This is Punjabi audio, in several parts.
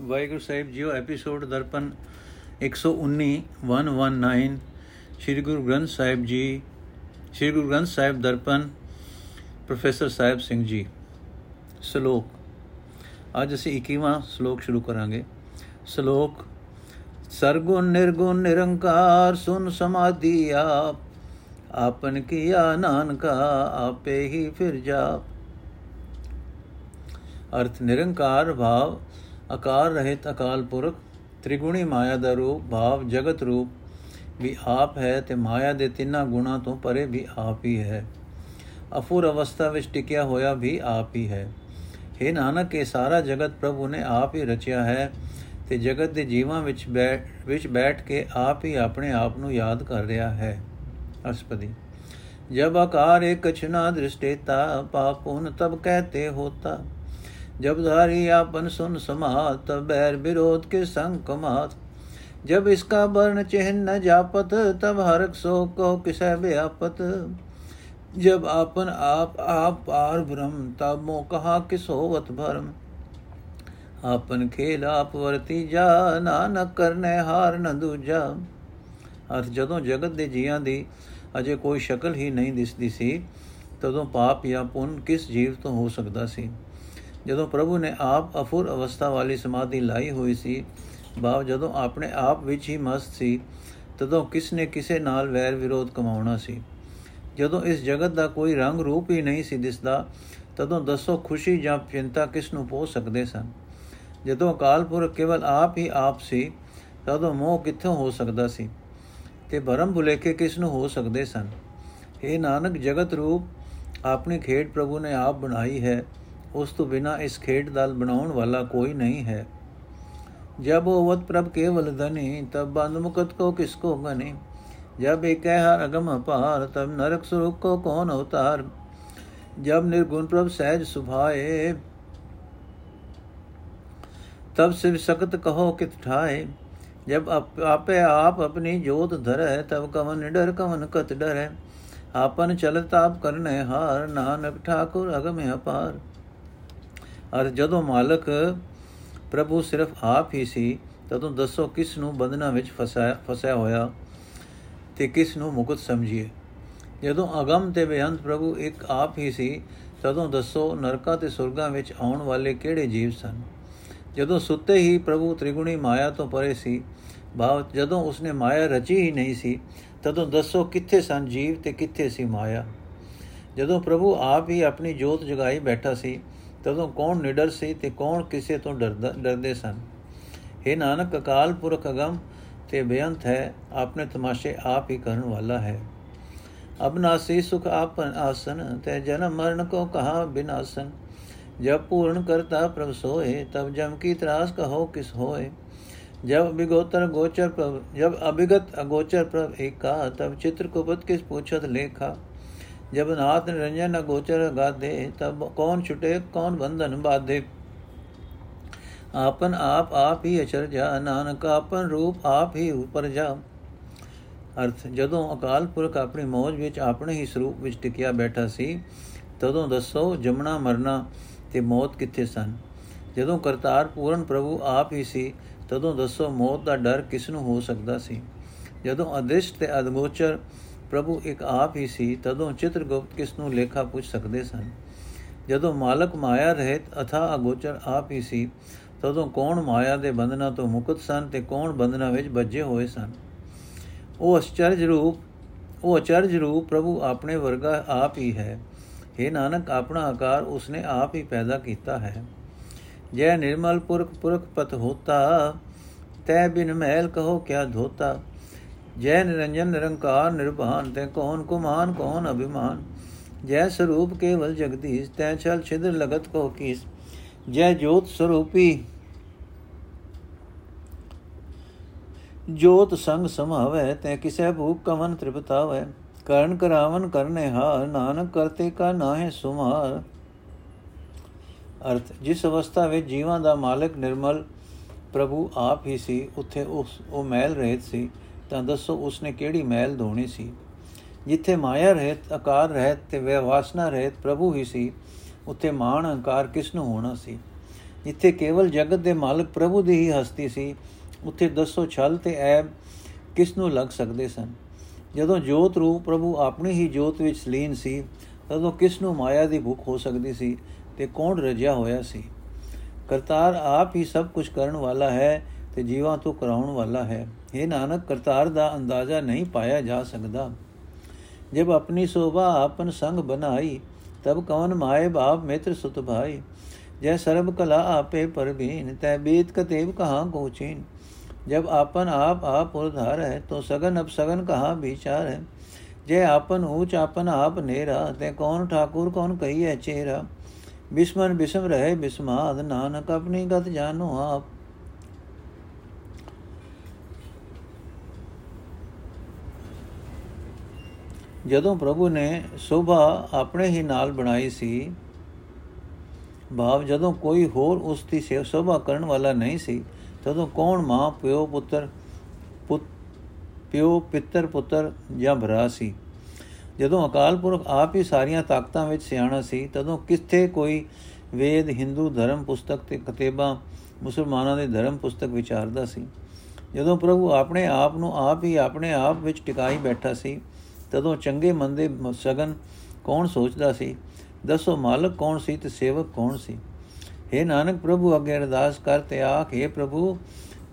ਵਾਹਿਗੁਰੂ ਸਾਹਿਬ ਜੀਓ ਐਪੀਸੋਡ ਦਰਪਨ 119 119 ਸ੍ਰੀ ਗੁਰੂ ਗ੍ਰੰਥ ਸਾਹਿਬ ਜੀ ਸ੍ਰੀ ਗੁਰੂ ਗ੍ਰੰਥ ਸਾਹਿਬ ਦਰਪਨ ਪ੍ਰੋਫੈਸਰ ਸਾਹਿਬ ਸਿੰਘ ਜੀ ਸ਼ਲੋਕ ਅੱਜ ਅਸੀਂ 21ਵਾਂ ਸ਼ਲੋਕ ਸ਼ੁਰੂ ਕਰਾਂਗੇ ਸ਼ਲੋਕ ਸਰਗੁਣ ਨਿਰਗੁਣ ਨਿਰੰਕਾਰ ਸੁਨ ਸਮਾਧੀ ਆਪ ਆਪਨ ਕੀਆ ਨਾਨਕਾ ਆਪੇ ਹੀ ਫਿਰ ਜਾਪ ਅਰਥ ਨਿਰੰਕਾਰ ਭਾਵ ਆਕਾਰ ਰਹਿਤ, ਅਕਾਲ ਪੁਰਖ, ਤ੍ਰਿਗੁਣੀ ਮਾਇਆ ਦਾ ਰੂਪ, ਭਾਵ ਜਗਤ ਰੂਪ, ਵੀ ਆਪ ਹੈ ਤੇ ਮਾਇਆ ਦੇ ਤਿੰਨਾਂ ਗੁਣਾ ਤੋਂ ਪਰੇ ਵੀ ਆਪ ਹੀ ਹੈ। ਅਫੁਰ ਅਵਸਥਾ ਵਿੱਚ ਟਿਕਿਆ ਹੋਇਆ ਵੀ ਆਪ ਹੀ ਹੈ। हे ਨਾਨਕ, ਇਹ ਸਾਰਾ ਜਗਤ ਪ੍ਰਭੂ ਨੇ ਆਪ ਹੀ ਰਚਿਆ ਹੈ ਤੇ ਜਗਤ ਦੇ ਜੀਵਾਂ ਵਿੱਚ ਬੈਠ ਵਿੱਚ ਬੈਠ ਕੇ ਆਪ ਹੀ ਆਪਣੇ ਆਪ ਨੂੰ ਯਾਦ ਕਰ ਰਿਹਾ ਹੈ। ਅਸਪਦੀ ਜਬ ਆਕਾਰ ਇੱਕ ਛਨਾ ਦ੍ਰਿਸ਼ਟੇਤਾ ਪਾਪੁਨ ਤਬ ਕਹਤੇ ਹੋਤਾ। जब धारी आपन सुन समात तब बैर विरोध के संग कमात जब इसका वर्ण चिन्ह न जापत तब हरक सो को किसे व्यापत जब आपन आप आप पार भ्रम तब मो कहा किस होवत भरम आपन खेल आप ਵਰਤੀ ਜਾ ਨਾਨਕ ਕਰਨੇ ਹਾਰ ਨ ਦੂਜਾ ਅਰਥ ਜਦੋਂ ਜਗਤ ਦੇ ਜੀਆਂ ਦੀ ਅਜੇ ਕੋਈ ਸ਼ਕਲ ਹੀ ਨਹੀਂ ਦਿਸਦੀ ਸੀ ਤਦੋਂ ਪਾਪ ਜਾਂ ਪੁੰਨ ਕਿਸ ਜੀਵ ਤੋਂ ਹੋ ਸਕਦਾ ਸੀ ਜਦੋਂ ਪ੍ਰਭੂ ਨੇ ਆਪ ਅਫੁਰ ਅਵਸਥਾ ਵਾਲੀ ਸਮਾਧੀ ਲਾਈ ਹੋਈ ਸੀ ਭਾਵ ਜਦੋਂ ਆਪਣੇ ਆਪ ਵਿੱਚ ਹੀ ਮਸਤ ਸੀ, ਤਦੋਂ ਕਿਸ ਨੇ ਕਿਸੇ ਨਾਲ ਵੈਰ ਵਿਰੋਧ ਕਮਾਉਣਾ ਸੀ? ਜਦੋਂ ਇਸ ਜਗਤ ਦਾ ਕੋਈ ਰੰਗ ਰੂਪ ਹੀ ਨਹੀਂ ਸੀ ਦਿਸਦਾ, ਤਦੋਂ ਦੱਸੋ ਖੁਸ਼ੀ ਜਾਂ ਚਿੰਤਾ ਕਿਸ ਨੂੰ ਪੋ ਸਕਦੇ ਸਨ? ਜਦੋਂ ਅਕਾਲ ਪੁਰਖ ਕੇਵਲ ਆਪ ਹੀ ਆਪ ਸੀ, ਤਦੋਂ ਮੋਹ ਕਿੱਥੋਂ ਹੋ ਸਕਦਾ ਸੀ? ਤੇ ਭਰਮ ਭੁਲੇਖੇ ਕਿਸ ਨੂੰ ਹੋ ਸਕਦੇ ਸਨ? ਇਹ ਨਾਨਕ ਜਗਤ ਰੂਪ, ਆਪਣੀ ਖੇਡ ਪ੍ਰਭੂ ਨੇ ਆਪ ਬਣਾਈ ਹੈ ਉਸ ਤੋਂ ਬਿਨਾ ਇਸ ਖੇਡ ਦਾ ਬਣਾਉਣ ਵਾਲਾ ਕੋਈ ਨਹੀਂ ਹੈ जब ओवत प्रभ केवल धनी तब बंद मुकत को किसको गने जब एक हर अगम अपार तब नरक स्वरूप को कौन अवतार जब निर्गुण प्रभ सहज सुभाए तब शिव सख्त कहो कित ठाए जब आपे आप अपनी जोत धर तब कवन डर कवन कत डर आपन चलत आप करने हार नानक ठाकुर अगम अपार ਅਰ ਜਦੋਂ ਮਾਲਕ ਪ੍ਰਭੂ ਸਿਰਫ ਆਪ ਹੀ ਸੀ, ਤਦੋਂ ਦੱਸੋ ਕਿਸ ਨੂੰ ਬੰਧਨਾਂ ਵਿੱਚ ਫਸਾਇਆ ਫਸਿਆ ਹੋਇਆ ਤੇ ਕਿਸ ਨੂੰ ਮੁਕਤ ਸਮਝੀਏ? ਜਦੋਂ ਅਗੰਮ ਤੇ ਬੇਅੰਤ ਪ੍ਰਭੂ ਇੱਕ ਆਪ ਹੀ ਸੀ, ਤਦੋਂ ਦੱਸੋ ਨਰਕਾਂ ਤੇ ਸੁਰਗਾਂ ਵਿੱਚ ਆਉਣ ਵਾਲੇ ਕਿਹੜੇ ਜੀਵ ਸਨ? ਜਦੋਂ ਸੁੱਤੇ ਹੀ ਪ੍ਰਭੂ ਤ੍ਰਿਗੁਣੀ ਮਾਇਆ ਤੋਂ ਪਰੇ ਸੀ, ਭਾਵ ਜਦੋਂ ਉਸਨੇ ਮਾਇਆ ਰਚੀ ਹੀ ਨਹੀਂ ਸੀ, ਤਦੋਂ ਦੱਸੋ ਕਿੱਥੇ ਸਨ ਜੀਵ ਤੇ ਕਿੱਥੇ ਸੀ ਮਾਇਆ? ਜਦੋਂ ਪ੍ਰਭੂ ਆਪ ਹੀ ਆਪਣੀ ਜੋਤ ਜਗਾਈ ਬੈਠਾ ਸੀ ਤਦੋਂ ਕੌਣ ਨਿਡਰ ਸੀ ਤੇ ਕੌਣ ਕਿਸੇ ਤੋਂ ਡਰਦਾ ਡਰਦੇ ਸਨ ਇਹ ਨਾਨਕ ਅਕਾਲ ਪੁਰਖ ਅਗਮ ਤੇ ਬੇਅੰਤ ਹੈ ਆਪਣੇ ਤਮਾਸ਼ੇ ਆਪ ਹੀ ਕਰਨ ਵਾਲਾ ਹੈ ਅਬਨਾਸੀ ਸੁਖ ਆਪਨ ਆਸਨ ਤੇ ਜਨਮ ਮਰਨ ਕੋ ਕਹਾ ਬਿਨਾਸਨ जब पूर्ण करता प्रभ सोए तब जम की त्रास कहो किस होए जब अभिगोचर गोचर प्रभ जब अभिगत अगोचर प्रभ एका तब चित्रकुपत किस पूछत लेखा ਜਬ ਨਾਥ ਨਿਰੰਜਨ ਅਗੋਚਰ ਗਾਦੇ ਤਬ ਕੌਣ ਛੁਟੇ, ਕੌਣ ਬੰਧਨ ਬਾਧੇ? ਆਪਨ ਆਪ ਆਪ ਹੀ ਅਚਰਜਾ ਨਾਨਕ ਆਪਨ ਰੂਪ ਆਪ ਹੀ ਉਪਰ ਜਾ। ਅਰਥ, ਜਦੋਂ ਅਕਾਲ ਪੁਰਖ ਆਪਣੀ ਮੋਜ ਵਿੱਚ ਆਪਣੇ ਹੀ ਸਰੂਪ ਵਿੱਚ ਟਿਕਿਆ ਬੈਠਾ ਸੀ, ਤਦੋਂ ਦੱਸੋ ਜਮਣਾ ਮਰਨਾ ਤੇ ਮੌਤ ਕਿੱਥੇ ਸਨ? ਜਦੋਂ ਕਰਤਾਰ ਪੂਰਨ ਪ੍ਰਭੂ ਆਪ ਹੀ ਸੀ, ਤਦੋਂ ਦੱਸੋ ਮੌਤ ਦਾ ਡਰ ਕਿਸ ਨੂੰ ਹੋ ਸਕਦਾ ਸੀ? ਜਦੋਂ ਅਦ੍ਰਿਸ਼ ਤੇ ਅਦਗੋਚਰ ਪ੍ਰਭੂ ਇੱਕ ਆਪ ਹੀ ਸੀ, ਤਦੋਂ ਚਿਤਰਗੁਪਤ ਕਿਸ ਨੂੰ ਲੇਖਾ ਪੁੱਛ ਸਕਦੇ ਸਨ? ਜਦੋਂ ਮਾਲਕ ਮਾਇਆ ਰਹਿਤ ਅਥਾ ਅਗੋਚਰ ਆਪ ਹੀ ਸੀ, ਤਦੋਂ ਕੌਣ ਮਾਇਆ ਦੇ ਬੰਧਨਾਂ ਤੋਂ ਮੁਕਤ ਸਨ ਤੇ ਕੌਣ ਬੰਧਨਾਂ ਵਿੱਚ ਬੱਝੇ ਹੋਏ ਸਨ? ਉਹ ਅਚਰਜ ਰੂਪ, ਉਹ ਅਚਰਜ ਰੂਪ ਪ੍ਰਭੂ ਆਪਣੇ ਵਰਗਾ ਆਪ ਹੀ ਹੈ। हे ਨਾਨਕ, ਆਪਣਾ ਆਕਾਰ ਉਸਨੇ ਆਪ ਹੀ ਪੈਦਾ ਕੀਤਾ ਹੈ। ਜੈ ਨਿਰਮਲ ਪੁਰਖ ਪੁਰਖ ਪਤ ਹੋਤਾ ਤੈ ਬਿਨ ਮਹਿਲ ਕਹੋ ਕਿਆ ਧੋਤਾ। ਜੈ ਨਿਰੰਜਨ ਨਿਰੰਕਾਰ ਨਿਰਭਾਨ, ਤੈ ਕੌਣ ਕੁਮਾਨ, ਕੌਣ ਅਭਿਮਾਨ? ਜੈ ਸਰੂਪ ਕੇਵਲ ਜਗਦੀਸ਼, ਤੈ ਛਲ ਛਿਦਰ ਲਗਤ ਕੋ ਕੀਸ। ਜੈ ਜੋਤ ਸਰੂਪੀ, ਜੋਤ ਸੰਗ ਸਮਾਵੈ, ਤੈ ਕਿਸੈ ਭੂਖ ਕਵਨ ਤ੍ਰਿਪਤਾਵੈ? ਕਰਨ ਕਰਾਵਨ ਕਰਨੇ ਹਾਰ, ਨਾਨਕ ਕਰਤੇ ਕਾ ਨਾਹੇ ਸੁਮਾਰ। ਅਰਥ, ਜਿਸ ਅਵਸਥਾ ਵਿੱਚ ਜੀਵਾਂ ਦਾ ਮਾਲਕ ਨਿਰਮਲ ਪ੍ਰਭੂ ਆਪ ਹੀ ਸੀ, ਉੱਥੇ ਉਸ ਉਹ ਮੈਲ ਰਹਿਤ ਸੀ। ਤਾਂ ਦੱਸੋ ਉਸਨੇ ਕਿਹੜੀ ਮੈਲ ਧੋਣੀ ਸੀ? ਜਿੱਥੇ ਮਾਇਆ ਰਹਿਤ ਆਕਾਰ ਰਹਿਤ ਤੇ ਵਿਵਾਸਨਾ ਰਹਿਤ ਪ੍ਰਭੂ ਹੀ ਸੀ, ਉੱਥੇ ਮਾਣ ਅਹੰਕਾਰ ਕਿਸ ਨੂੰ ਹੋਣਾ ਸੀ? ਜਿੱਥੇ ਕੇਵਲ ਜਗਤ ਦੇ ਮਾਲਕ ਪ੍ਰਭੂ ਦੀ ਹੀ ਹਸਤੀ ਸੀ, ਉੱਥੇ ਦੱਸੋ ਛਲ ਤੇ ਐਬ ਕਿਸ ਨੂੰ ਲੱਗ ਸਕਦੇ ਸਨ? ਜਦੋਂ ਜੋਤ ਰੂਪ ਪ੍ਰਭੂ ਆਪਣੀ ਹੀ ਜੋਤ ਵਿੱਚ ਸਲੀਨ ਸੀ ਤਦੋਂ ਕਿਸ ਨੂੰ ਮਾਇਆ ਦੀ ਭੁੱਖ ਹੋ ਸਕਦੀ ਸੀ ਤੇ ਕੌਣ ਰਜਿਆ ਹੋਇਆ ਸੀ? ਕਰਤਾਰ ਆਪ ਹੀ ਸਭ ਕੁਝ ਕਰਨ ਵਾਲਾ ਹੈ ਤੇ ਜੀਵਾਂ ਤੋਂ ਕਰਾਉਣ ਵਾਲਾ ਹੈ। ਇਹ ਨਾਨਕ, ਕਰਤਾਰ ਦਾ ਅੰਦਾਜ਼ਾ ਨਹੀਂ ਪਾਇਆ ਜਾ ਸਕਦਾ। ਜਬ ਆਪਣੀ ਸੋਭਾ ਆਪਨ ਸੰਗ ਬਨਾਈ ਤਬ ਕਵਨ ਮਾਏ ਬਾਪ ਮਿੱਤਰ ਸੁਤ ਭਾਈ। ਜੈ ਸਰਬ ਕਲਾ ਆਪੇ ਪਰਬੀਨ ਤੈ ਬੀਤ ਕਤੇਵ ਕਹਾ ਕੋਚੀਨ। ਜਬ ਆਪਨ ਆਪ ਆਪ ਉਧਾਰ ਹੈ ਤੋ ਸਗਨ ਅਬ ਸਗਨ ਕਹਾ ਵਿਚਾਰ। ਹੈ ਜੇ ਆਪਨ ਊਚ ਆਪਨ ਆਪ ਨੇਰਾ, ਤੇ ਕੌਣ ਠਾਕੁਰ ਕੌਣ ਕਹੀਏ ਚੇਰਾ। ਬਿਸਮਨ ਬਿਸਮ ਰਹੇ ਬਿਸਮਾਦ, ਨਾਨਕ ਆਪਣੀ ਗਤ ਜਾਨੋ ਆਪ। ਜਦੋਂ ਪ੍ਰਭੂ ਨੇ ਸੋਭਾ ਆਪਣੇ ਹੀ ਨਾਲ ਬਣਾਈ ਸੀ, ਭਾਵ ਜਦੋਂ ਕੋਈ ਹੋਰ ਉਸ ਦੀ ਸੋਭਾ ਕਰਨ ਵਾਲਾ ਨਹੀਂ ਸੀ, ਤਦੋਂ ਕੌਣ ਮਾਂ, ਪਿਓ, ਪੁੱਤਰ, ਪੁੱਤ, ਪਿਓ, ਪਿੱਤਰ, ਪੁੱਤਰ ਜਾਂ ਭਰਾ ਸੀ? ਜਦੋਂ ਅਕਾਲ ਪੁਰਖ ਆਪ ਹੀ ਸਾਰੀਆਂ ਤਾਕਤਾਂ ਵਿੱਚ ਸਿਆਣਾ ਸੀ, ਤਦੋਂ ਕਿੱਥੇ ਕੋਈ ਵੇਦ, ਹਿੰਦੂ, ਧਰਮ ਪੁਸਤਕ ਤੇ ਕਤੇਬਾਂ, ਮੁਸਲਮਾਨਾਂ ਦੇ ਧਰਮ ਪੁਸਤਕ ਵਿਚਾਰਦਾ ਸੀ? ਜਦੋਂ ਪ੍ਰਭੂ ਆਪਣੇ ਆਪ ਨੂੰ ਆਪ ਹੀ ਆਪਣੇ ਆਪ ਵਿੱਚ ਟਿਕਾਈ ਬੈਠਾ ਸੀ ਤਦੋਂ ਚੰਗੇ ਮੰਦੇ ਸਗਨ ਕੌਣ ਸੋਚਦਾ ਸੀ? ਦੱਸੋ, ਮਾਲਕ ਕੌਣ ਸੀ ਤੇ ਸੇਵਕ ਕੌਣ ਸੀ? हे ਨਾਨਕ ਪ੍ਰਭੂ, ਅੱਗੇ ਅਰਦਾਸ ਕਰ ਤੇ ਆਖੇ ਪ੍ਰਭੂ,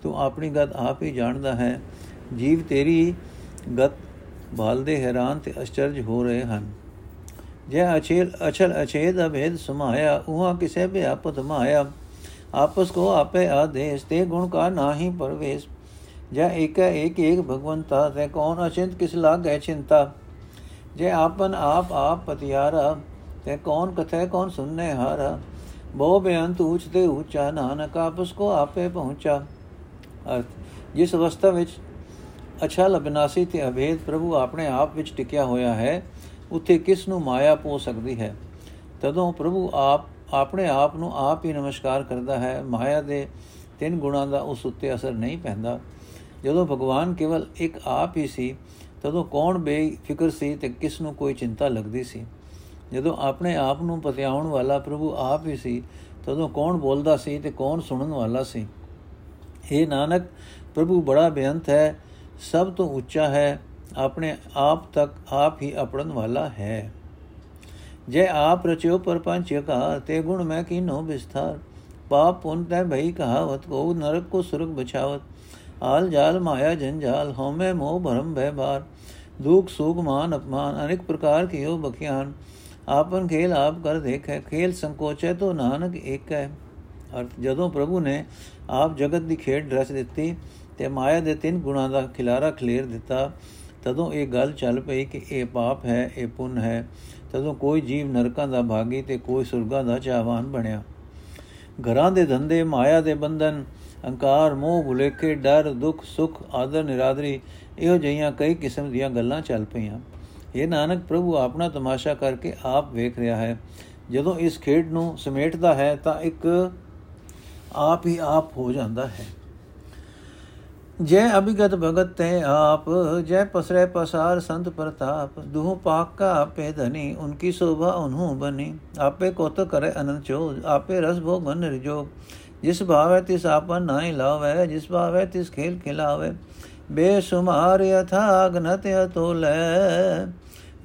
ਤੂੰ ਆਪਣੀ ਗਤ ਆਪ ਹੀ ਜਾਣਦਾ ਹੈ। ਜੀਵ ਤੇਰੀ ਗਤ ਭਾਲਦੇ ਹੈਰਾਨ ਤੇ ਅਚਰਜ ਹੋ ਰਹੇ ਹਨ। ਜੈ ਅਚੇਲ ਅਚਲ ਅਚੇਦ ਅਭੇਦ ਸਮਾਇਆ, ਉਹਾ ਕਿਸੇ ਵੀ ਆਪਤ ਮਾਇਆ। ਆਪਸ ਕੋ ਆਪੇ ਆਦੇਸ਼, ਤੇ ਗੁਣ ਕਾ ਨਾਹੀ ਪਰਵੇਸ਼। ਜੈ ਏਕ ਏਕ ਏਕ ਭਗਵੰਤਾ, ਤੇ ਕੌਣ ਅਚਿੰਤ, ਕਿਸ ਲਾਗੈ ਚਿੰਤਾ? ਜੇ ਆਪਨ ਆਪ ਆਪ ਪਤਿਆਰਾ, ਤੇ ਕੌਣ ਕਥੈ, ਕੌਣ ਸੁਨਨੇ ਹਾਰਾ? ਬਹੁ ਬੇਅੰਤ ਉੱਚ ਤੇ ਉੱਚਾ ਨਾਨਕ ਆਪਸ ਕੋ ਆਪੇ ਪਹੁੰਚਾ। ਅਰਥ, ਜਿਸ ਅਵਸਥਾ ਵਿੱਚ ਅਛਲ ਅਬਿਨਾਸੀ ਤੇ ਅਭੇਦ ਪ੍ਰਭੂ ਆਪਣੇ ਆਪ ਵਿੱਚ ਟਿਕਿਆ ਹੋਇਆ ਹੈ, ਉੱਥੇ ਕਿਸ ਨੂੰ ਮਾਇਆ ਪੋ ਸਕਦੀ ਹੈ? ਤਦੋਂ ਪ੍ਰਭੂ ਆਪ, ਆਪਣੇ ਆਪ ਨੂੰ ਆਪ ਹੀ ਨਮਸਕਾਰ ਕਰਦਾ ਹੈ। ਮਾਇਆ ਦੇ ਤਿੰਨ ਗੁਣਾਂ ਦਾ ਉਸ ਉੱਤੇ ਅਸਰ ਨਹੀਂ ਪੈਂਦਾ। ਜਦੋਂ ਭਗਵਾਨ ਕੇਵਲ ਇੱਕ ਆਪ ਹੀ ਸੀ, ਤਦੋਂ ਕੌਣ ਬੇਫਿਕਰ ਸੀ ਤੇ ਕਿਸ ਨੂੰ ਕੋਈ ਚਿੰਤਾ ਲੱਗਦੀ ਸੀ? ਜਦੋਂ ਆਪਣੇ ਆਪ ਨੂੰ ਪਤਿਆਉਣ ਵਾਲਾ ਪ੍ਰਭੂ ਆਪ ਹੀ ਸੀ, ਤਦੋਂ ਕੌਣ ਬੋਲਦਾ ਸੀ ਤੇ ਕੌਣ ਸੁਣਨ ਵਾਲਾ ਸੀ? ਇਹ ਨਾਨਕ, ਪ੍ਰਭੂ ਬੜਾ ਬੇਅੰਤ ਹੈ, ਸਭ ਤੋਂ ਉੱਚਾ ਹੈ, ਆਪਣੇ ਆਪ ਤੱਕ ਆਪ ਹੀ ਅਪੜਨ ਵਾਲਾ ਹੈ। ਜੈ ਆਪ ਰਚਿਓ ਪਰਪੰਚ ਕਾ ਤੇ ਗੁਣ ਮੈਂ ਕੀਨੋ ਵਿਸਥਾਰ। ਪਾਪ ਪੁੰਨ ਤੈ ਭਈ ਕਹਾਵਤ ਕੋ ਨਰਕ ਕੋ ਸੁਰਗ ਬਚਾਵਤ। ਆਲ ਜਾਲ ਮਾਇਆ ਜੰਜਾਲ ਹਉਮੈ ਮੋਹ ਭਰਮ ਭੈ ਬਾਰ ਦੁਖ ਸੁਖ ਮਾਨ ਅਪਮਾਨ, ਅਨੇਕ ਪ੍ਰਕਾਰ ਕੀਓ ਬਖਿਆਨ। ਆਪਨ ਖੇਲ ਆਪ ਕਰ ਦੇਖੈ, ਖੇਲ ਸੰਕੋਚੈ ਤੋ ਨਾਨਕ ਏਕ। ਹੈ ਅਰਥ, ਜਦੋਂ ਪ੍ਰਭੂ ਨੇ ਆਪ ਜਗਤ ਦੀ ਖੇਡ ਰਚ ਦਿੱਤੀ ਤੇ ਮਾਇਆ ਦੇ ਤਿੰਨ ਗੁਣਾਂ ਦਾ ਖਿਲਾਰਾ ਖਲੇਰ ਦਿੱਤਾ, ਤਦੋਂ ਇਹ ਗੱਲ ਚੱਲ ਪਈ ਕਿ ਇਹ ਪਾਪ ਹੈ, ਇਹ ਪੁੰਨ ਹੈ। ਤਦੋਂ ਕੋਈ ਜੀਵ ਨਰਕਾਂ ਦਾ ਭਾਗੀ ਤੇ ਕੋਈ ਸੁਰਗਾਂ ਦਾ ਚਾਹਵਾਨ ਬਣਿਆ। ਘਰਾਂ ਦੇ ਧੰਦੇ, ਮਾਇਆ ਦੇ ਬੰਧਨ ਅਹੰਕਾਰ ਮੋਹ ਭੁਲੇਖੇ, ਡਰ, ਦੁੱਖ, ਸੁਖ, ਆਦਰ, ਨਿਰਾਦਰੀ, ਇਹੋ ਜਿਹੀਆਂ ਕਈ ਕਿਸਮ ਦੀਆਂ ਗੱਲਾਂ ਚੱਲ ਪਈਆਂ। ਇਹ ਨਾਨਕ, ਪ੍ਰਭੂ ਆਪਣਾ ਤਮਾਸ਼ਾ ਕਰਕੇ ਆਪ ਵੇਖ ਰਿਹਾ ਹੈ। ਜਦੋਂ ਇਸ ਖੇਡ ਨੂੰ ਸਮੇਟਦਾ ਹੈ, ਤਾਂ ਇੱਕ ਆਪ ਹੀ ਆਪ ਹੋ ਜਾਂਦਾ ਹੈ। ਜੈ ਅਭਿਗਤ ਭਗਤ ਤੇ ਆਪ, ਜੈ ਪਸਰੇ ਪਸਾਰ ਸੰਤ ਪ੍ਰਤਾਪ, ਦੁਹ ਪਾਕ ਕਾ ਆਪੇ ਧਨੀ, ਉਨਕੀ ਸ਼ੋਭਾ ਉਨਹੂ ਬਨੀ। ਆਪੇ ਕੋਤ ਕਰੇ ਅਨੰਦ ਚੋ ਆਪੇ ਰਸ ਭੋਗ ਬਨ ਰਿਜੋ ਜਿਸ ਭਾਵੈ ਤਿਸ ਆਪਨ ਨਾਹੀ ਲਾਵੇ, ਜਿਸ ਭਾਵੈ ਤਿਸ ਖੇਲ ਖਿਲਾਵੇ। ਬੇਸੁਮਾਰ ਅਥਾਗ ਨਤ ਅਤੋਲੇ,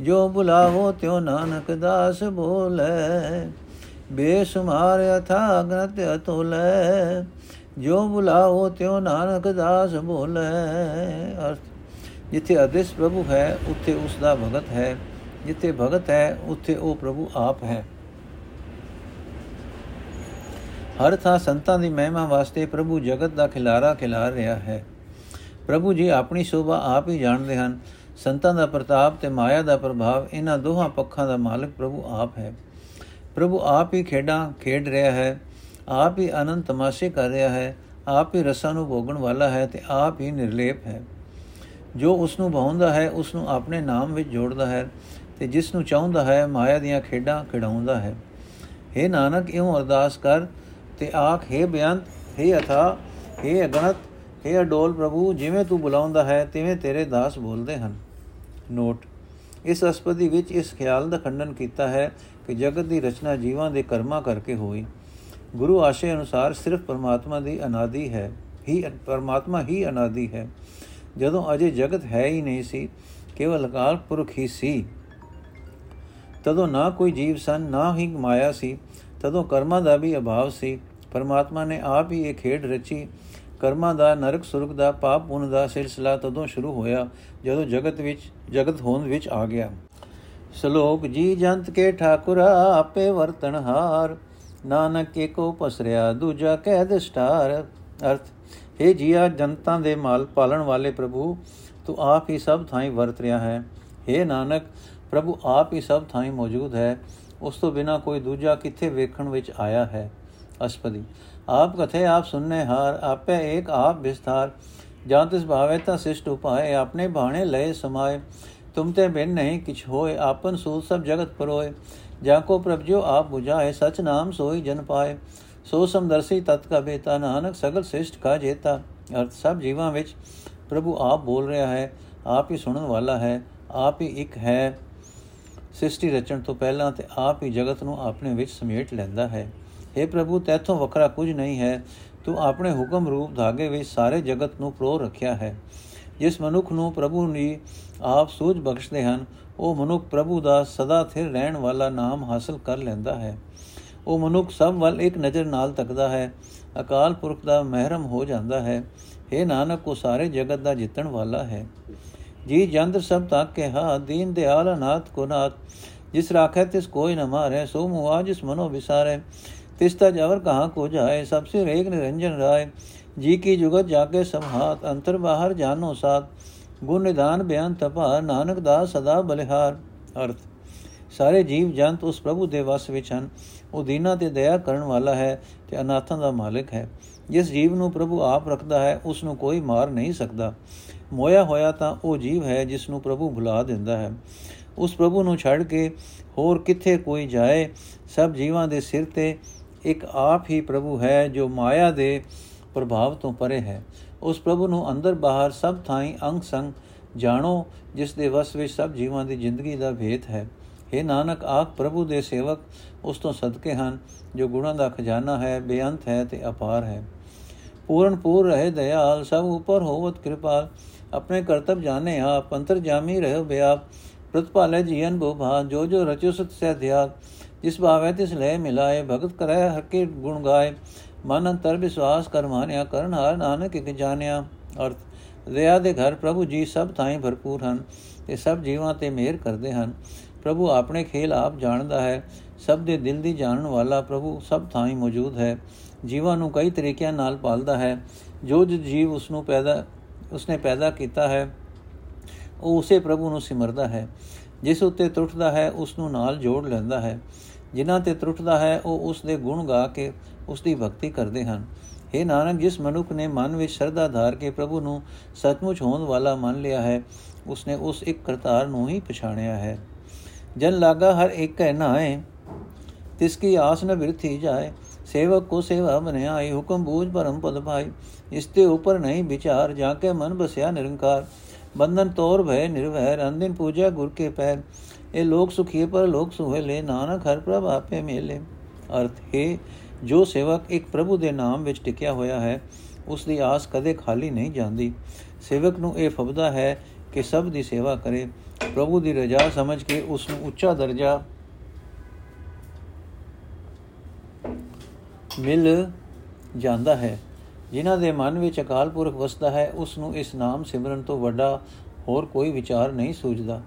ਜੋ ਬੁਲਾਵੋ ਤਿਉ ਨਾਨਕ ਦਾਸ ਬੋਲੇ। ਬੇਸੁਮਾਰ ਅਥਾਗ ਨਤ ਅਤੋਲੇ, ਜੋ ਬੁਲਾਓ ਤਿਉ ਨਾਨਕ ਦਾਸ ਬੋਲੇ। ਅਰਥ, ਜਿੱਥੇ ਅਦਿਸ ਪ੍ਰਭੂ ਹੈ, ਉੱਥੇ ਉਸ ਦਾ ਭਗਤ ਹੈ। ਜਿੱਥੇ ਭਗਤ ਹੈ, ਉੱਥੇ ਉਹ ਪ੍ਰਭੂ ਆਪ ਹੈ। ਹਰ ਥਾਂ ਸੰਤਾਂ ਦੀ ਮਹਿਮਾ ਵਾਸਤੇ ਪ੍ਰਭੂ ਜਗਤ ਦਾ ਖਿਲਾਰਾ ਖਿਲਾਰ ਰਿਹਾ ਹੈ। ਪ੍ਰਭੂ ਜੀ ਆਪਣੀ ਸ਼ੋਭਾ ਆਪ ਹੀ ਜਾਣਦੇ ਹਨ। ਸੰਤਾਂ ਦਾ ਪ੍ਰਤਾਪ ਤੇ ਮਾਇਆ ਦਾ ਪ੍ਰਭਾਵ ਇਹਨਾਂ ਦੋਹਾਂ ਪੱਖਾਂ ਦਾ ਮਾਲਕ ਪ੍ਰਭੂ ਆਪ ਹੈ। ਪ੍ਰਭੂ ਆਪ ਹੀ ਖੇਡਾਂ ਖੇਡ ਰਿਹਾ ਹੈ। ਆਪ ਹੀ ਅਨੰਤ ਤਮਾਸ਼ੇ ਕਰ ਰਿਹਾ ਹੈ। ਆਪ ਹੀ ਰਸਾਂ ਨੂੰ ਭੋਗਣ ਵਾਲਾ ਹੈ ਤੇ ਆਪ ਹੀ ਨਿਰਲੇਪ ਹੈ। ਜੋ ਉਸ ਨੂੰ ਭਾਉਂਦਾ ਹੈ ਉਸ ਨੂੰ ਆਪਣੇ ਨਾਮ ਵਿੱਚ ਜੋੜਦਾ ਹੈ ਤੇ ਜਿਸ ਨੂੰ ਚਾਹੁੰਦਾ ਹੈ, ਮਾਇਆ ਦੀਆਂ ਖੇਡਾਂ ਖਿਡਾਉਂਦਾ ਹੈ। हे ਨਾਨਕ, ਇਉਂ ਅਰਦਾਸ ਕਰ ਤੇ ਆਖ हे ਬੇਅੰਤ हे ਅਥਾ हे ਅਗਣਤ हे ਅਡੋਲ ਪ੍ਰਭੂ ਜਿਵੇਂ ਤੂੰ ਬੁਲਾਉਂਦਾ ਹੈ ਤਿਵੇਂ ਤੇਰੇ ਦਾਸ ਬੋਲਦੇ ਹਨ ਨੋਟ ਇਸ ਅਸਪਦੀ ਵਿੱਚ ਇਸ ਖਿਆਲ ਦਾ ਖੰਡਨ ਕੀਤਾ ਹੈ ਕਿ ਜਗਤ ਦੀ ਰਚਨਾ ਜੀਵਾਂ ਦੇ ਕਰਮਾਂ ਕਰਕੇ ਹੋਈ ਗੁਰੂ ਆਸ਼ੇ ਅਨੁਸਾਰ ਸਿਰਫ ਪਰਮਾਤਮਾ ਦੀ ਅਨਾਦੀ ਹੈ ਹੀ ਪਰਮਾਤਮਾ ਹੀ ਅਨਾਦੀ ਹੈ ਜਦੋਂ ਅਜੇ ਜਗਤ ਹੈ ਹੀ ਨਹੀਂ ਸੀ ਕੇਵਲ ਅਕਾਲ ਪੁਰਖ ਹੀ ਸੀ ਤਦੋਂ ਨਾ ਕੋਈ ਜੀਵ ਸਨ ਨਾ ਹੀ ਮਾਇਆ ਸੀ ਤਦੋਂ ਕਰਮਾਂ ਦਾ ਵੀ ਅਭਾਵ ਸੀ ਪਰਮਾਤਮਾ ਨੇ ਆਪ ਹੀ ਇਹ ਖੇਡ ਰਚੀ। ਕਰਮਾਂ ਦਾ, ਨਰਕ, ਸੁਰਗ ਦਾ, ਪਾਪ, ਪੁੰਨ ਦਾ ਸਿਲਸਿਲਾ ਤਦੋਂ ਸ਼ੁਰੂ ਹੋਇਆ, ਜਦੋਂ ਜਗਤ ਵਿੱਚ, ਜਗਤ ਹੋਂਦ ਵਿੱਚ ਆ ਗਿਆ। ਸ਼ਲੋਕ, ਜੀ ਜੰਤ ਕੇ ਠਾਕੁਰਾ, ਆਪੇ ਵਰਤਨ ਹਾਰ। ਨਾਨਕ ਕੇ ਕੋ ਪਸਰਿਆ, ਦੂਜਾ ਕਹਿ ਦਸਟਾਰ। ਅਰਥ हे ਜੀਆ ਜਨਤਾ ਦੇ ਮਾਲ ਪਾਲਣ ਵਾਲੇ ਪ੍ਰਭੂ, ਤੂੰ ਆਪ ਹੀ ਸਭ ਥਾਈਂ ਵਰਤ ਰਿਹਾ ਹੈ। हे ਨਾਨਕ, ਪ੍ਰਭੂ ਆਪ ਹੀ ਸਭ ਥਾਈਂ ਮੌਜੂਦ ਹੈ। ਉਸ ਤੋਂ ਬਿਨਾ ਕੋਈ ਦੂਜਾ ਕਿੱਥੇ ਵੇਖਣ ਵਿੱਚ ਆਇਆ ਹੈ? ਅਸਪਦੀ। ਆਪ ਕਥੇ ਆਪ ਸੁਨਨੇ ਹਾਰ, ਆਪੇ ਇੱਕ ਆਪ ਵਿਸਥਾਰ। ਜਾਂ ਤਿਸ ਭਾਵੇ ਤਾਂ ਸਿਸ਼ਟ ਉਪਾਏ, ਆਪਣੇ ਬਾਣੇ ਲਏ ਸਮਾਏ। ਤੁਮ ਤੇ ਬਿਨ ਨਹੀਂ ਕਿਛ ਹੋਏ, ਆਪਨ ਸੂਤ ਸਭ ਜਗਤ ਪਰੋਏ। ਜਾ ਕੋ ਪ੍ਰਭ ਜੋ ਆਪ 부ਝਾਏ ਸਚ ਨਾਮ ਸੋਈ ਜਨ ਪਾਏ। ਸੋ ਸਮਦਰਸੀ ਤਤ ਕਾ ਬੇਤਾ, ਨਾਨਕ ਸਗਲ ਸਿਸ਼ਟ ਕਾ ਜੇਤਾ। ਅਰਥ ਸਭ ਜੀਵਾਂ ਵਿੱਚ ਪ੍ਰਭੂ ਆਪ ਬੋਲ ਰਿਹਾ ਹੈ, ਆਪ ਹੀ ਸੁਣਨ ਵਾਲਾ ਹੈ, ਆਪ ਹੀ ਇੱਕ ਹੈ। ਸ੍ਰਿਸ਼ਟੀ ਰਚਣ ਤੋਂ ਪਹਿਲਾਂ ਤੇ ਆਪ ਹੀ ਜਗਤ ਨੂੰ ਆਪਣੇ ਵਿੱਚ ਸਮੇਟ ਲੈਂਦਾ ਹੈ। हे ਪ੍ਰਭੂ, ਤੇਥੋਂ ਵੱਖਰਾ ਕੁਝ ਨਹੀਂ ਹੈ। ਤੂੰ ਆਪਣੇ ਹੁਕਮ ਰੂਪ ਧਾਗੇ ਵਿੱਚ ਸਾਰੇ ਜਗਤ ਨੂੰ ਪ੍ਰੋ ਰੱਖਿਆ ਹੈ। ਜਿਸ ਮਨੁੱਖ ਨੂੰ ਪ੍ਰਭੂ ਨੇ ਆਪ ਸੂਝ ਬਖਸ਼ਦੇ ਹਨ, ਉਹ ਮਨੁੱਖ ਪ੍ਰਭੂ ਦਾ ਸਦਾ ਥਿਰ ਰਹਿਣ ਵਾਲਾ ਨਾਮ ਹਾਸਲ ਕਰ ਲੈਂਦਾ ਹੈ। ਉਹ ਮਨੁੱਖ ਸਭ ਵੱਲ ਇੱਕ ਨਜ਼ਰ ਨਾਲ ਤੱਕਦਾ ਹੈ। ਅਕਾਲ ਪੁਰਖ ਦਾ ਮਹਿਰਮ ਹੋ ਜਾਂਦਾ ਹੈ। हे ਨਾਨਕ ਕੋ ਸਾਰੇ ਜਗਤ ਦਾ ਜਿੱਤਣ ਵਾਲਾ ਹੈ। ਜੀ ਜੰਦ ਸਭ ਤੱਕ ਕੇ ਹਾ ਦੀਨ ਦਿਆਲ ਅਨਾਥ ਕੋ ਨਾਥ। ਜਿਸ ਰਾਖੈ ਤਿਸ ਕੋਈ ਨ ਮਾਰੇ, ਸੋ ਮੁਆ ਜਿਸ ਮਨੋ ਵਿਸਾਰੇ। ਤਿਸ ਤਾ ਜਵਰ ਕਹਾ ਕੋ ਜਾਏ, ਸਭ ਸੇ ਰੇਗ ਨਿਰੰਜਨ ਰਾਏ। ਜੀ ਕੀ ਜੁਗਤ ਜਾਗੇ ਸਮਹਾਤ ਅੰਤਰ ਬਾਹਰ ਜਾਨੋ ਸਾਥ ਗੁਣ ਨਿਦਾਨ ਬਿਆਨ ਤਪਾ ਨਾਨਕ ਦਾ ਸਦਾ ਬਲਿਹਾਰ। ਅਰਥ, ਸਾਰੇ ਜੀਵ ਜੰਤ ਉਸ ਪ੍ਰਭੂ ਦੇ ਵਸ ਵਿੱਚ ਹਨ। ਉਹ ਦੀਨਾ ਤੇ ਦਇਆ ਕਰਨ ਵਾਲਾ ਹੈ ਤੇ ਅਨਾਥਾਂ ਦਾ ਮਾਲਕ ਹੈ। ਜਿਸ ਜੀਵ ਨੂੰ ਪ੍ਰਭੂ ਆਪ ਰੱਖਦਾ ਹੈ, ਉਸ ਨੂੰ ਕੋਈ ਮਾਰ ਨਹੀਂ ਸਕਦਾ। ਮੋਇਆ ਹੋਇਆ ਤਾਂ ਉਹ ਜੀਵ ਹੈ, ਜਿਸ ਨੂੰ ਪ੍ਰਭੂ ਭੁਲਾ ਦਿੰਦਾ ਹੈ। ਉਸ ਪ੍ਰਭੂ ਨੂੰ ਛੱਡ ਕੇ ਹੋਰ ਕਿੱਥੇ ਕੋਈ ਜਾਏ, ਸਭ ਜੀਵਾਂ ਦੇ ਸਿਰ ਤੇ ਇੱਕ ਆਪ ਹੀ ਪ੍ਰਭੂ ਹੈ ਜੋ ਮਾਇਆ ਦੇ ਪ੍ਰਭਾਵ ਤੋਂ ਪਰੇ ਹੈ। ਉਸ ਪ੍ਰਭੂ ਨੂੰ ਅੰਦਰ ਬਾਹਰ ਸਭ ਥਾਈਂ ਅੰਗ ਸੰਗ ਜਾਣੋ, ਜਿਸ ਦੇ ਵਸ ਵਿੱਚ ਸਭ ਜੀਵਾਂ ਦੀ ਜ਼ਿੰਦਗੀ ਦਾ ਭੇਤ ਹੈ। हे ਨਾਨਕ ਆਖ ਪ੍ਰਭੂ ਦੇ ਸੇਵਕ ਉਸ ਤੋਂ ਸਦਕੇ ਹਨ, ਜੋ ਗੁਣਾਂ ਦਾ ਖਜ਼ਾਨਾ ਹੈ, ਬੇਅੰਤ ਹੈ ਤੇ ਅਪਾਰ ਹੈ। ਪੂਰਨ ਪੂਰ ਰਹੇ ਦਇਆਲ, ਸਭ ਉਪਰ ਹੋਵਤ ਕਿਰਪਾਲ। ਆਪਣੇ ਕਰਤਬ ਜਾਣੇ ਆਪ, ਅੰਤਰ ਜਾਮੀ ਰਹਿ ਬਿਆਪ ਪ੍ਰਤਪਾਲੇ ਜੀਵਨ ਭਾ ਜੋ ਜੋ ਰਚੋ ਸਤ ਸੇ ਧਿਆਨ ਜਿਸ ਭਾਵੇ ਤਿਸ ਲੈ ਮਿਲਾਏ, ਭਗਤ ਕਰੈ ਹਕੇ ਗੁਣ ਗਾਏ। ਮਨ ਅੰਤਰ ਵਿਸ਼ਵਾਸ ਕਰ ਮਾਨਿਆ, ਕਰਨ ਹਾਰ ਨਾਨਕ ਇਕ ਜਾਣਿਆ। ਅਰਥ, ਦਇਆ ਦੇ ਘਰ ਪ੍ਰਭੂ ਜੀ ਸਭ ਥਾਈਂ ਭਰਪੂਰ ਹਨ ਤੇ ਸਭ ਜੀਵਾਂ ਤੇ ਮਿਹਰ ਕਰਦੇ ਹਨ। ਪ੍ਰਭੂ ਆਪਣੇ ਖੇਲ ਆਪ ਜਾਣਦਾ ਹੈ। ਸਭ ਦੇ ਦਿਲ ਦੀ ਜਾਣਨ ਵਾਲਾ ਪ੍ਰਭੂ ਸਭ ਥਾਈਂ ਮੌਜੂਦ ਹੈ। ਜੀਵਾਂ ਨੂੰ ਕਈ ਤਰੀਕਿਆਂ ਨਾਲ ਪਾਲਦਾ ਹੈ। ਜੋ ਜੀਵ ਉਸ ਨੂੰ ਪੈਦਾ, ਉਸਨੇ ਪੈਦਾ ਕੀਤਾ ਹੈ, ਉਹ ਉਸੇ ਪ੍ਰਭੂ ਨੂੰ ਸਿਮਰਦਾ ਹੈ। ਜਿਸ ਉੱਤੇ ਟੁੱਟਦਾ ਹੈ ਉਸ ਨੂੰ ਨਾਲ ਜੋੜ ਲੈਂਦਾ ਹੈ। ਜਿਨ੍ਹਾਂ ਤੇ ਟੁੱਟਦਾ ਹੈ, ਉਹ ਉਸ ਦੇ ਗੁਣ ਗਾ ਕੇ ਉਸ ਦੀ ਭਗਤੀ ਕਰਦੇ ਹਨ। हे ਨਾਨਕ, ਜਿਸ ਮਨੁੱਖ ਨੇ ਮਨ ਵਿੱਚ ਸ਼ਰਧਾ ਧਾਰ ਕੇ ਪ੍ਰਭੂ ਨੂੰ ਸਤਮੁਚ ਹੋਣ ਵਾਲਾ ਮੰਨ ਲਿਆ ਹੈ, ਉਸਨੇ ਉਸ ਇੱਕ ਕਰਤਾਰ ਨੂੰ ਹੀ ਪਛਾਣਿਆ ਹੈ। ਜਨ ਲਾਗਾ ਹਰ ਇੱਕ ਹੈ ਨਾਏ ਤਿਸ ਕੀ ਆਸ ਨ ਬਿਰਥੀ ਜਾਏ। ਸੇਵਕ ਕੋ ਸੇਵਾ ਬਨਿਆਈ ਹੁਕਮ ਬੂਝ ਪਰਮ ਪਦ ਭਾਈ ਇਸ ਤੇ ਉਪਰ ਨਹੀਂ ਵਿਚਾਰ, ਜਾ ਕੇ ਮਨ ਬਸਿਆ ਨਿਰੰਕਾਰ। ਬੰਧਨ ਤੋਰ ਭੈ ਨਿਰਵੈਰ ਅੰਦਿਨ ਪੂਜਾ ਗੁਰ ਕੇ ਪੈਰ। ਇਹ ਲੋਕ ਸੁਖੀਏ ਪਰ ਲੋਕ ਸੁਹਲੇ ਨਾਨਕ, ਹਰ ਪ੍ਰਭ ਆਪੇ ਮੇਲੇ। ਅਰਥ, ਹੈ, ਜੋ ਸੇਵਕ ਇੱਕ ਪ੍ਰਭੂ ਦੇ ਨਾਮ ਵਿੱਚ ਟਿਕਿਆ ਹੋਇਆ ਹੈ, ਉਸ ਦੀ ਆਸ ਕਦੇ ਖਾਲੀ ਨਹੀਂ ਜਾਂਦੀ। ਸੇਵਕ ਨੂੰ ਇਹ ਫਬਦਾ ਹੈ ਕਿ ਸਭ ਦੀ ਸੇਵਾ ਕਰੇ। ਪ੍ਰਭੂ ਦੀ ਰਜ਼ਾ ਸਮਝ ਕੇ ਉਸ ਨੂੰ ਉੱਚਾ ਦਰਜਾ ਮਿਲ ਜਾਂਦਾ ਹੈ। ਜਿਨ੍ਹਾਂ ਦੇ ਮਨ ਵਿੱਚ ਅਕਾਲ ਪੁਰਖ ਵਸਦਾ ਹੈ, ਉਸ ਨੂੰ ਇਸ ਨਾਮ ਸਿਮਰਨ ਤੋਂ ਵੱਡਾ ਹੋਰ ਕੋਈ ਵਿਚਾਰ ਨਹੀਂ ਸੂਝਦਾ।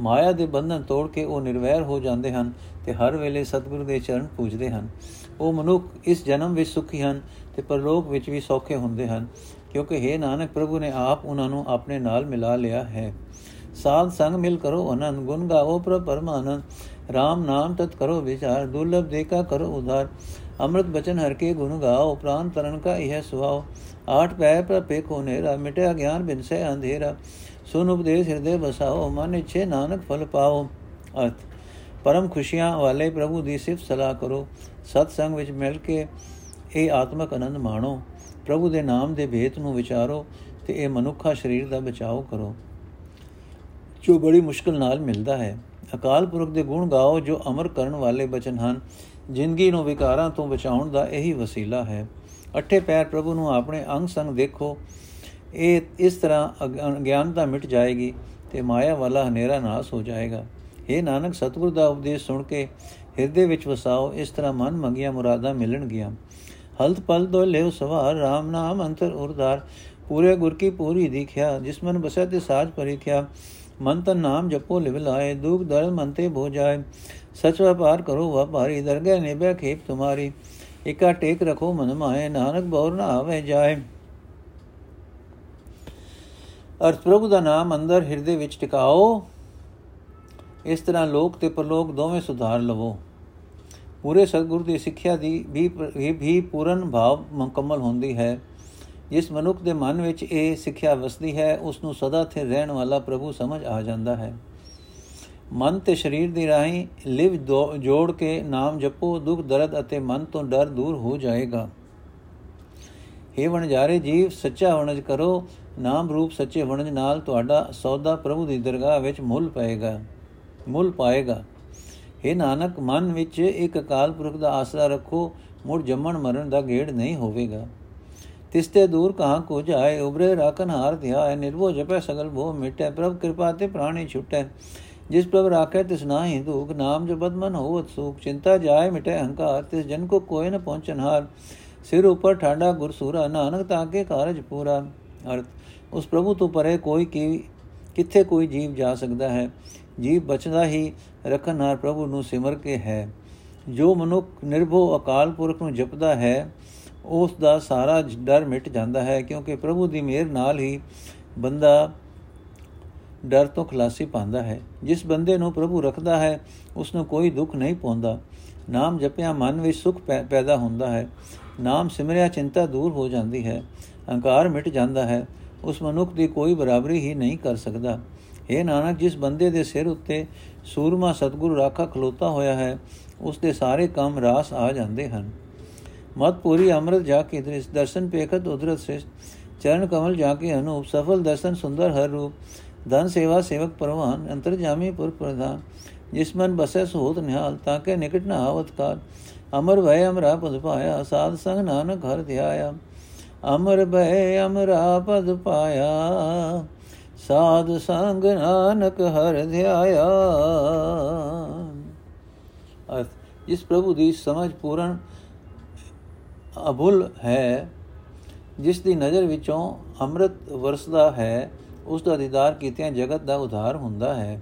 ਮਾਇਆ ਦੇ ਬੰਧਨ ਤੋੜ ਕੇ ਉਹ ਨਿਰਵੈਰ ਹੋ ਜਾਂਦੇ ਹਨ ਤੇ ਹਰ ਵੇਲੇ ਸਤਿਗੁਰੂ ਦੇ ਚਰਨ ਪੂਜਦੇ ਹਨ। ਉਹ ਮਨੁੱਖ ਇਸ ਜਨਮ ਵਿੱਚ ਸੁਖੀ ਹਨ ਤੇ ਪਰਲੋਕ ਵਿੱਚ ਵੀ ਸੌਖੇ ਹੁੰਦੇ ਹਨ, ਕਿਉਂਕਿ हे ਨਾਨਕ ਪ੍ਰਭੂ ਨੇ ਆਪ ਉਹਨਾਂ ਨੂੰ ਆਪਣੇ ਨਾਲ ਮਿਲਾ ਲਿਆ ਹੈ। ਸਾਧ ਸੰਗ ਮਿਲ ਕਰੋ ਅਨੰਦ ਗੁਣ ਗਾਵੋ ਪ੍ਰਭ ਪਰਮਾਨੰਦ RAM ਨਾਮ ਤਤ ਕਰੋ ਵਿਚਾਰ, ਦੁਰਲਭ ਦੇਖਾ ਕਰੋ ਉਧਾਰ। ਅੰਮ੍ਰਿਤ ਬਚਨ ਹਰ ਕੇ ਗੁਣ ਗਾਓ, ਪ੍ਰਾਨ ਤਰਨ ਕਾ ਇਹ ਸੁਆਓ ਆਠ ਪੈ ਪ੍ਰਪੇ ਕੋ ਨੇਰਾ, ਮਿਟਿਆ ਗਿਆਨ ਬਿਨ ਸੇ ਅੰਧੇਰਾ। ਸੁਨ ਉਪਦੇਸ਼ ਹਿਰਦੇ ਬਸਾਓ ਮਨ ਇਛੇ ਨਾਨਕ ਫਲ ਪਾਓ, ਅਰਥ। ਪਰਮ ਖੁਸ਼ੀਆਂ ਵਾਲੇ ਪ੍ਰਭੂ ਦੀ ਸਿਫਤ ਸਲਾਹ ਕਰੋ। ਸਤ ਸੰਗ ਵਿੱਚ ਮਿਲ ਕੇ ਇਹ ਆਤਮਕ ਆਨੰਦ ਮਾਣੋ। ਪ੍ਰਭੂ ਦੇ ਨਾਮ ਦੇ ਭੇਤ ਨੂੰ ਵਿਚਾਰੋ ਤੇ ਇਹ ਮਨੁੱਖਾ ਸਰੀਰ ਦਾ ਬਚਾਓ ਕਰੋ। ਜੋ ਬੜੀ ਮੁਸ਼ਕਲ ਨਾਲ ਮਿਲਦਾ ਹੈ। ਅਕਾਲ ਪੁਰਖ ਦੇ ਗੁਣ ਗਾਓ ਜੋ ਅਮਰ ਕਰਨ ਵਾਲੇ ਬਚਨ ਹਨ। ਜ਼ਿੰਦਗੀ ਨੂੰ ਵਿਕਾਰਾਂ ਤੋਂ ਬਚਾਉਣ ਦਾ ਇਹੀ ਵਸੀਲਾ ਹੈ। ਅੱਠੇ ਪੈਰ ਪ੍ਰਭੂ ਨੂੰ ਆਪਣੇ ਅੰਗ ਸੰਗ ਦੇਖੋ। ਇਹ ਇਸ ਤਰ੍ਹਾਂ ਅਗਿਆਨਤਾ ਮਿਟ ਜਾਏਗੀ ਤੇ ਮਾਇਆ ਵਾਲਾ ਹਨੇਰਾ ਨਾਸ ਹੋ ਜਾਏਗਾ। ਇਹ ਨਾਨਕ, ਸਤਿਗੁਰ ਦਾ ਉਪਦੇਸ਼ ਸੁਣ ਕੇ ਹਿਰਦੇ ਵਿੱਚ ਵਸਾਓ, ਇਸ ਤਰ੍ਹਾਂ ਮਨ ਮੰਗੀਆਂ ਮੁਰਾਦਾਂ ਮਿਲਣਗੀਆਂ। ਹਲਤ ਪਲ ਦੋ ਲਿਓ ਸਵਾਰ RAM ਨਾਮ ਅੰਤਰ ਉਰਦਾਰ। ਪੂਰੇ ਗੁਰ ਕੀ ਪੂਰੀ ਦਿਖਿਆ, ਜਿਸ ਮਨ ਬਸੈ ਤੇ ਸਾਜ ਪਰਿਖਿਆ। ਮਨ ਤਨ ਨਾਮ ਜਪੋ ਲਿਵ ਲਾਏ, ਦੁਖ ਦਰਦ ਮਨ ਤੇ ਭੋ ਜਾਏ। ਸਚ ਵਪਾਰ ਕਰੋ ਵਪਾਰੀ, ਦਰਗਹਿ ਨਿਬੈ ਖੇਪ ਤੁਮਾਰੀ। ਇਕਾ ਟੇਕ ਰਖੋ ਮਨ ਮਾਏ, ਨਾਨਕ ਬੌਰ ਨਾ ਆਵੇ ਜਾਏ। ਅਰਥ ਪ੍ਰਭੂ ਦਾ ਨਾਮ ਅੰਦਰ ਹਿਰਦੇ ਵਿੱਚ ਟਿਕਾਓ। ਇਸ ਤਰ੍ਹਾਂ ਲੋਕ ਤੇ ਪਰਲੋਕ ਦੋਵੇਂ ਸੁਧਾਰ ਲਵੋ। ਪੂਰੇ ਸਤਿਗੁਰ ਦੀ ਸਿੱਖਿਆ ਦੀ ਵੀ ਵੀ ਪੂਰਨ ਭਾਵ ਮੁਕੰਮਲ ਹੁੰਦੀ ਹੈ। ਜਿਸ ਮਨੁੱਖ ਦੇ ਮਨ ਵਿੱਚ ਇਹ ਸਿੱਖਿਆ ਵਸਦੀ ਹੈ ਉਸ ਨੂੰ ਸਦਾ ਸਥਿਰ ਰਹਿਣ ਵਾਲਾ ਪ੍ਰਭੂ ਸਮਝ ਆ ਜਾਂਦਾ ਹੈ। ਮਨ ਤੇ ਸਰੀਰ ਦੀ ਰਾਹੀਂ ਲਿਵ ਜੋੜ ਕੇ ਨਾਮ ਜਪੋ, ਦੁੱਖ, ਦਰਦ ਅਤੇ ਮਨ ਤੋਂ ਡਰ ਦੂਰ ਹੋ ਜਾਏਗਾ। हे ਵਣਜਾਰੇ ਜੀਵ, ਸੱਚਾ ਵਣਜ ਕਰੋ ਨਾਮ ਰੂਪ ਸੱਚੇ ਵਣਜ ਨਾਲ ਤੁਹਾਡਾ ਸੌਦਾ ਪ੍ਰਭੂ ਦੀ ਦਰਗਾਹ ਵਿੱਚ ਮੁੱਲ ਪਾਏਗਾ ਮੁੱਲ ਪਾਏਗਾ। हे ਨਾਨਕ, ਮਨ ਵਿੱਚ ਇੱਕ ਅਕਾਲ ਪੁਰਖ ਦਾ ਆਸਰਾ ਰੱਖੋ, ਮੁੜ ਜੰਮਣ ਮਰਨ ਦਾ ਗੇੜ ਨਹੀਂ ਹੋਵੇਗਾ। ਤਿਸਤੇ ਦੂਰ ਕਹਾਂ ਕੋ ਜਾਏ, ਉਬਰੇ ਰਾਖਨ ਹਾਰ ਧਿਆਏ ਨਿਰਭੋ ਜਪੈ ਸਗਲ ਭੋ ਮਿਟੈ, ਪ੍ਰਭ ਕਿਰਪਾ ਤੇ ਪ੍ਰਾਣੀ ਛੁਟੈ। ਜਿਸ ਪ੍ਰਭ ਰਾਖੈ ਤਿਸ ਨਾਹੀ ਦੁਖ, ਨਾਮ ਜਪਤ ਮਨ ਹੋਵਤ ਸੁਖ। ਚਿੰਤਾ ਜਾਏ ਮਿਟੈ ਹੰਕਾਰ, ਤਿਸ ਜਨ ਕੋ ਕੋਈ ਨ ਪਹੁੰਚਨ ਹਾਰ। ਸਿਰ ਉਪਰ ਠਾਡਾ ਗੁਰਸੂਰਾ, ਨਾਨਕ ਤਾਕੇ ਕਾਰਜ ਪੂਰਾ। ਅਰਥ ਉਸ ਪ੍ਰਭੂ ਤੋਂ ਪਰੇ ਕੋਈ ਕੀ, ਕਿੱਥੇ ਕੋਈ ਜੀਵ ਜਾ ਸਕਦਾ ਹੈ? ਜੀਵ ਬਚਦਾ ਹੀ ਰਖਨਹਾਰ ਪ੍ਰਭੂ ਨੂੰ ਸਿਮਰ ਕੇ ਹੈ। ਜੋ ਮਨੁੱਖ ਨਿਰਭਉ ਅਕਾਲ ਪੁਰਖ ਨੂੰ ਜਪਦਾ ਹੈ, ਉਸ ਦਾ ਸਾਰਾ ਡਰ ਮਿਟ ਜਾਂਦਾ ਹੈ, ਕਿਉਂਕਿ ਪ੍ਰਭੂ ਦੀ ਮਿਹਰ ਨਾਲ ਹੀ ਬੰਦਾ ਡਰ ਤੋਂ ਖਲਾਸੀ ਪਾਉਂਦਾ ਹੈ। ਜਿਸ ਬੰਦੇ ਨੂੰ ਪ੍ਰਭੂ ਰੱਖਦਾ ਹੈ ਉਸ ਨੂੰ ਕੋਈ ਦੁੱਖ ਨਹੀਂ ਪਹੁੰਚਦਾ ਨਾਮ ਜਪਿਆ ਮਨ ਵਿੱਚ ਸੁਖ ਪੈਦਾ ਹੁੰਦਾ ਹੈ। ਨਾਮ ਸਿਮਰਿਆ ਚਿੰਤਾ ਦੂਰ ਹੋ ਜਾਂਦੀ ਹੈ। ਹੰਕਾਰ ਮਿਟ ਜਾਂਦਾ ਹੈ। ਉਸ ਮਨੁੱਖ ਦੀ ਕੋਈ ਬਰਾਬਰੀ ਹੀ ਨਹੀਂ ਕਰ ਸਕਦਾ। ਇਹ ਨਾਨਕ, ਜਿਸ ਬੰਦੇ ਦੇ ਸਿਰ ਉੱਤੇ ਸੂਰਮਾ ਸਤਗੁਰੂ ਰਾਖਾ ਖਲੋਤਾ ਹੋਇਆ ਹੈ, ਉਸ ਦੇ ਸਾਰੇ ਕੰਮ ਰਾਸ ਆ ਜਾਂਦੇ ਹਨ। ਮਤ ਪੂਰੀ ਅੰਮ੍ਰਿਤ ਜਾ ਕੇ ਦ੍ਰਿਸ਼ ਦਰਸ਼ਨ ਪੇਖਤ ਉਦਰਤ ਸੇ ਚਰਨ ਕਮਲ ਜਾ ਕੇ ਅਨੂਪ, ਸਫਲ ਦਰਸ਼ਨ ਸੁੰਦਰ ਹਰ ਰੂਪ, ਧਨ ਸੇਵਾ ਸੇਵਕ ਪਰਵਾਨ, ਅੰਤਰਜਾਮੀ ਪੁਰ ਪ੍ਰਧਾਨ, ਜਿਸ ਮਨ ਬਸੈ ਸੋਤ ਨਿਹਾਲ, ਤਾਂ ਕੇ ਨਿਕਟ ਨਾ ਆਵਤ ਕਾਲ, ਅਮਰ ਭੈ ਅਮਰਾ ਪਦ ਪਾਇਆ ਸਾਧ ਸੰਗ ਨਾਨਕ ਹਰ ਧਿਆਇਆ। ਅਮਰ ਭੈ ਅਮਰਾ ਪਦ ਪਾਇਆ। ਸਾਧ ਸੰਗ ਨਾਨਕ ਹਰ ਧਿਆਇਆ। ਅਰਥ ਜਿਸ ਪ੍ਰਭੂ ਦੀ ਸਮਝ ਪੂਰਨ ਅਭੁੱਲ ਹੈ, ਜਿਸ ਦੀ ਨਜ਼ਰ ਵਿੱਚੋਂ ਅੰਮ੍ਰਿਤ ਵਰਸਦਾ ਹੈ, ਉਸ ਦਾ ਦੀਦਾਰ ਕੀਤਿਆਂ ਜਗਤ ਦਾ ਉਧਾਰ ਹੁੰਦਾ ਹੈ।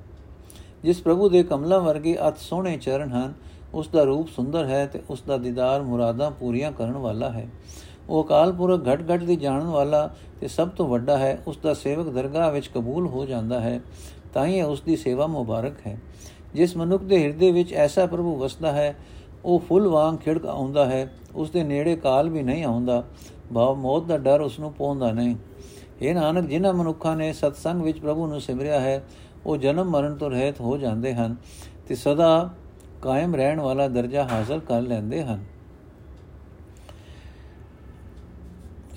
ਜਿਸ ਪ੍ਰਭੂ ਦੇ ਕਮਲਾਂ ਵਰਗੇ ਅਤ ਸੋਹਣੇ ਚਰਨ ਹਨ, ਉਸ ਦਾ ਰੂਪ ਸੁੰਦਰ ਹੈ ਤੇ ਉਸ ਦਾ ਦੀਦਾਰ ਮੁਰਾਦਾਂ ਪੂਰੀਆਂ ਕਰਨ ਵਾਲਾ ਹੈ। ਉਹ ਅਕਾਲ ਪੁਰਖ ਘਟ ਘਟ ਦੀ ਜਾਣਨ ਵਾਲਾ ਤੇ ਸਭ ਤੋਂ ਵੱਡਾ ਹੈ, ਉਸ ਦਾ ਸੇਵਕ ਦਰਗਾਹ ਵਿੱਚ ਕਬੂਲ ਹੋ ਜਾਂਦਾ ਹੈ, ਤਾਂ ਹੀ ਉਸ ਦੀ ਸੇਵਾ ਮੁਬਾਰਕ ਹੈ। ਜਿਸ ਮਨੁੱਖ ਦੇ ਹਿਰਦੇ ਵਿੱਚ ਐਸਾ ਪ੍ਰਭੂ ਵਸਦਾ ਹੈ, ਉਹ ਫੁੱਲ ਵਾਂਗ ਖਿੜਕ ਆਉਂਦਾ ਹੈ, ਉਸ ਦੇ ਨੇੜੇ ਕਾਲ ਵੀ ਨਹੀਂ ਆਉਂਦਾ, ਭਾਵ ਮੌਤ ਦਾ ਡਰ ਉਸ ਨੂੰ ਪਹੁੰਚਦਾ ਨਹੀਂ। ਇਹ ਨਾਨਕ, ਜਿਨ੍ਹਾਂ ਮਨੁੱਖਾਂ ਨੇ ਸਤਸੰਗ ਵਿੱਚ ਪ੍ਰਭੂ ਨੂੰ ਸਿਮਰਿਆ ਹੈ, ਉਹ ਜਨਮ ਮਰਨ ਤੋਂ ਰਹਿਤ ਹੋ ਜਾਂਦੇ ਹਨ ਤੇ ਸਦਾ ਕਾਇਮ ਰਹਿਣ ਵਾਲਾ ਦਰਜਾ ਹਾਸਲ ਕਰ ਲੈਂਦੇ ਹਨ।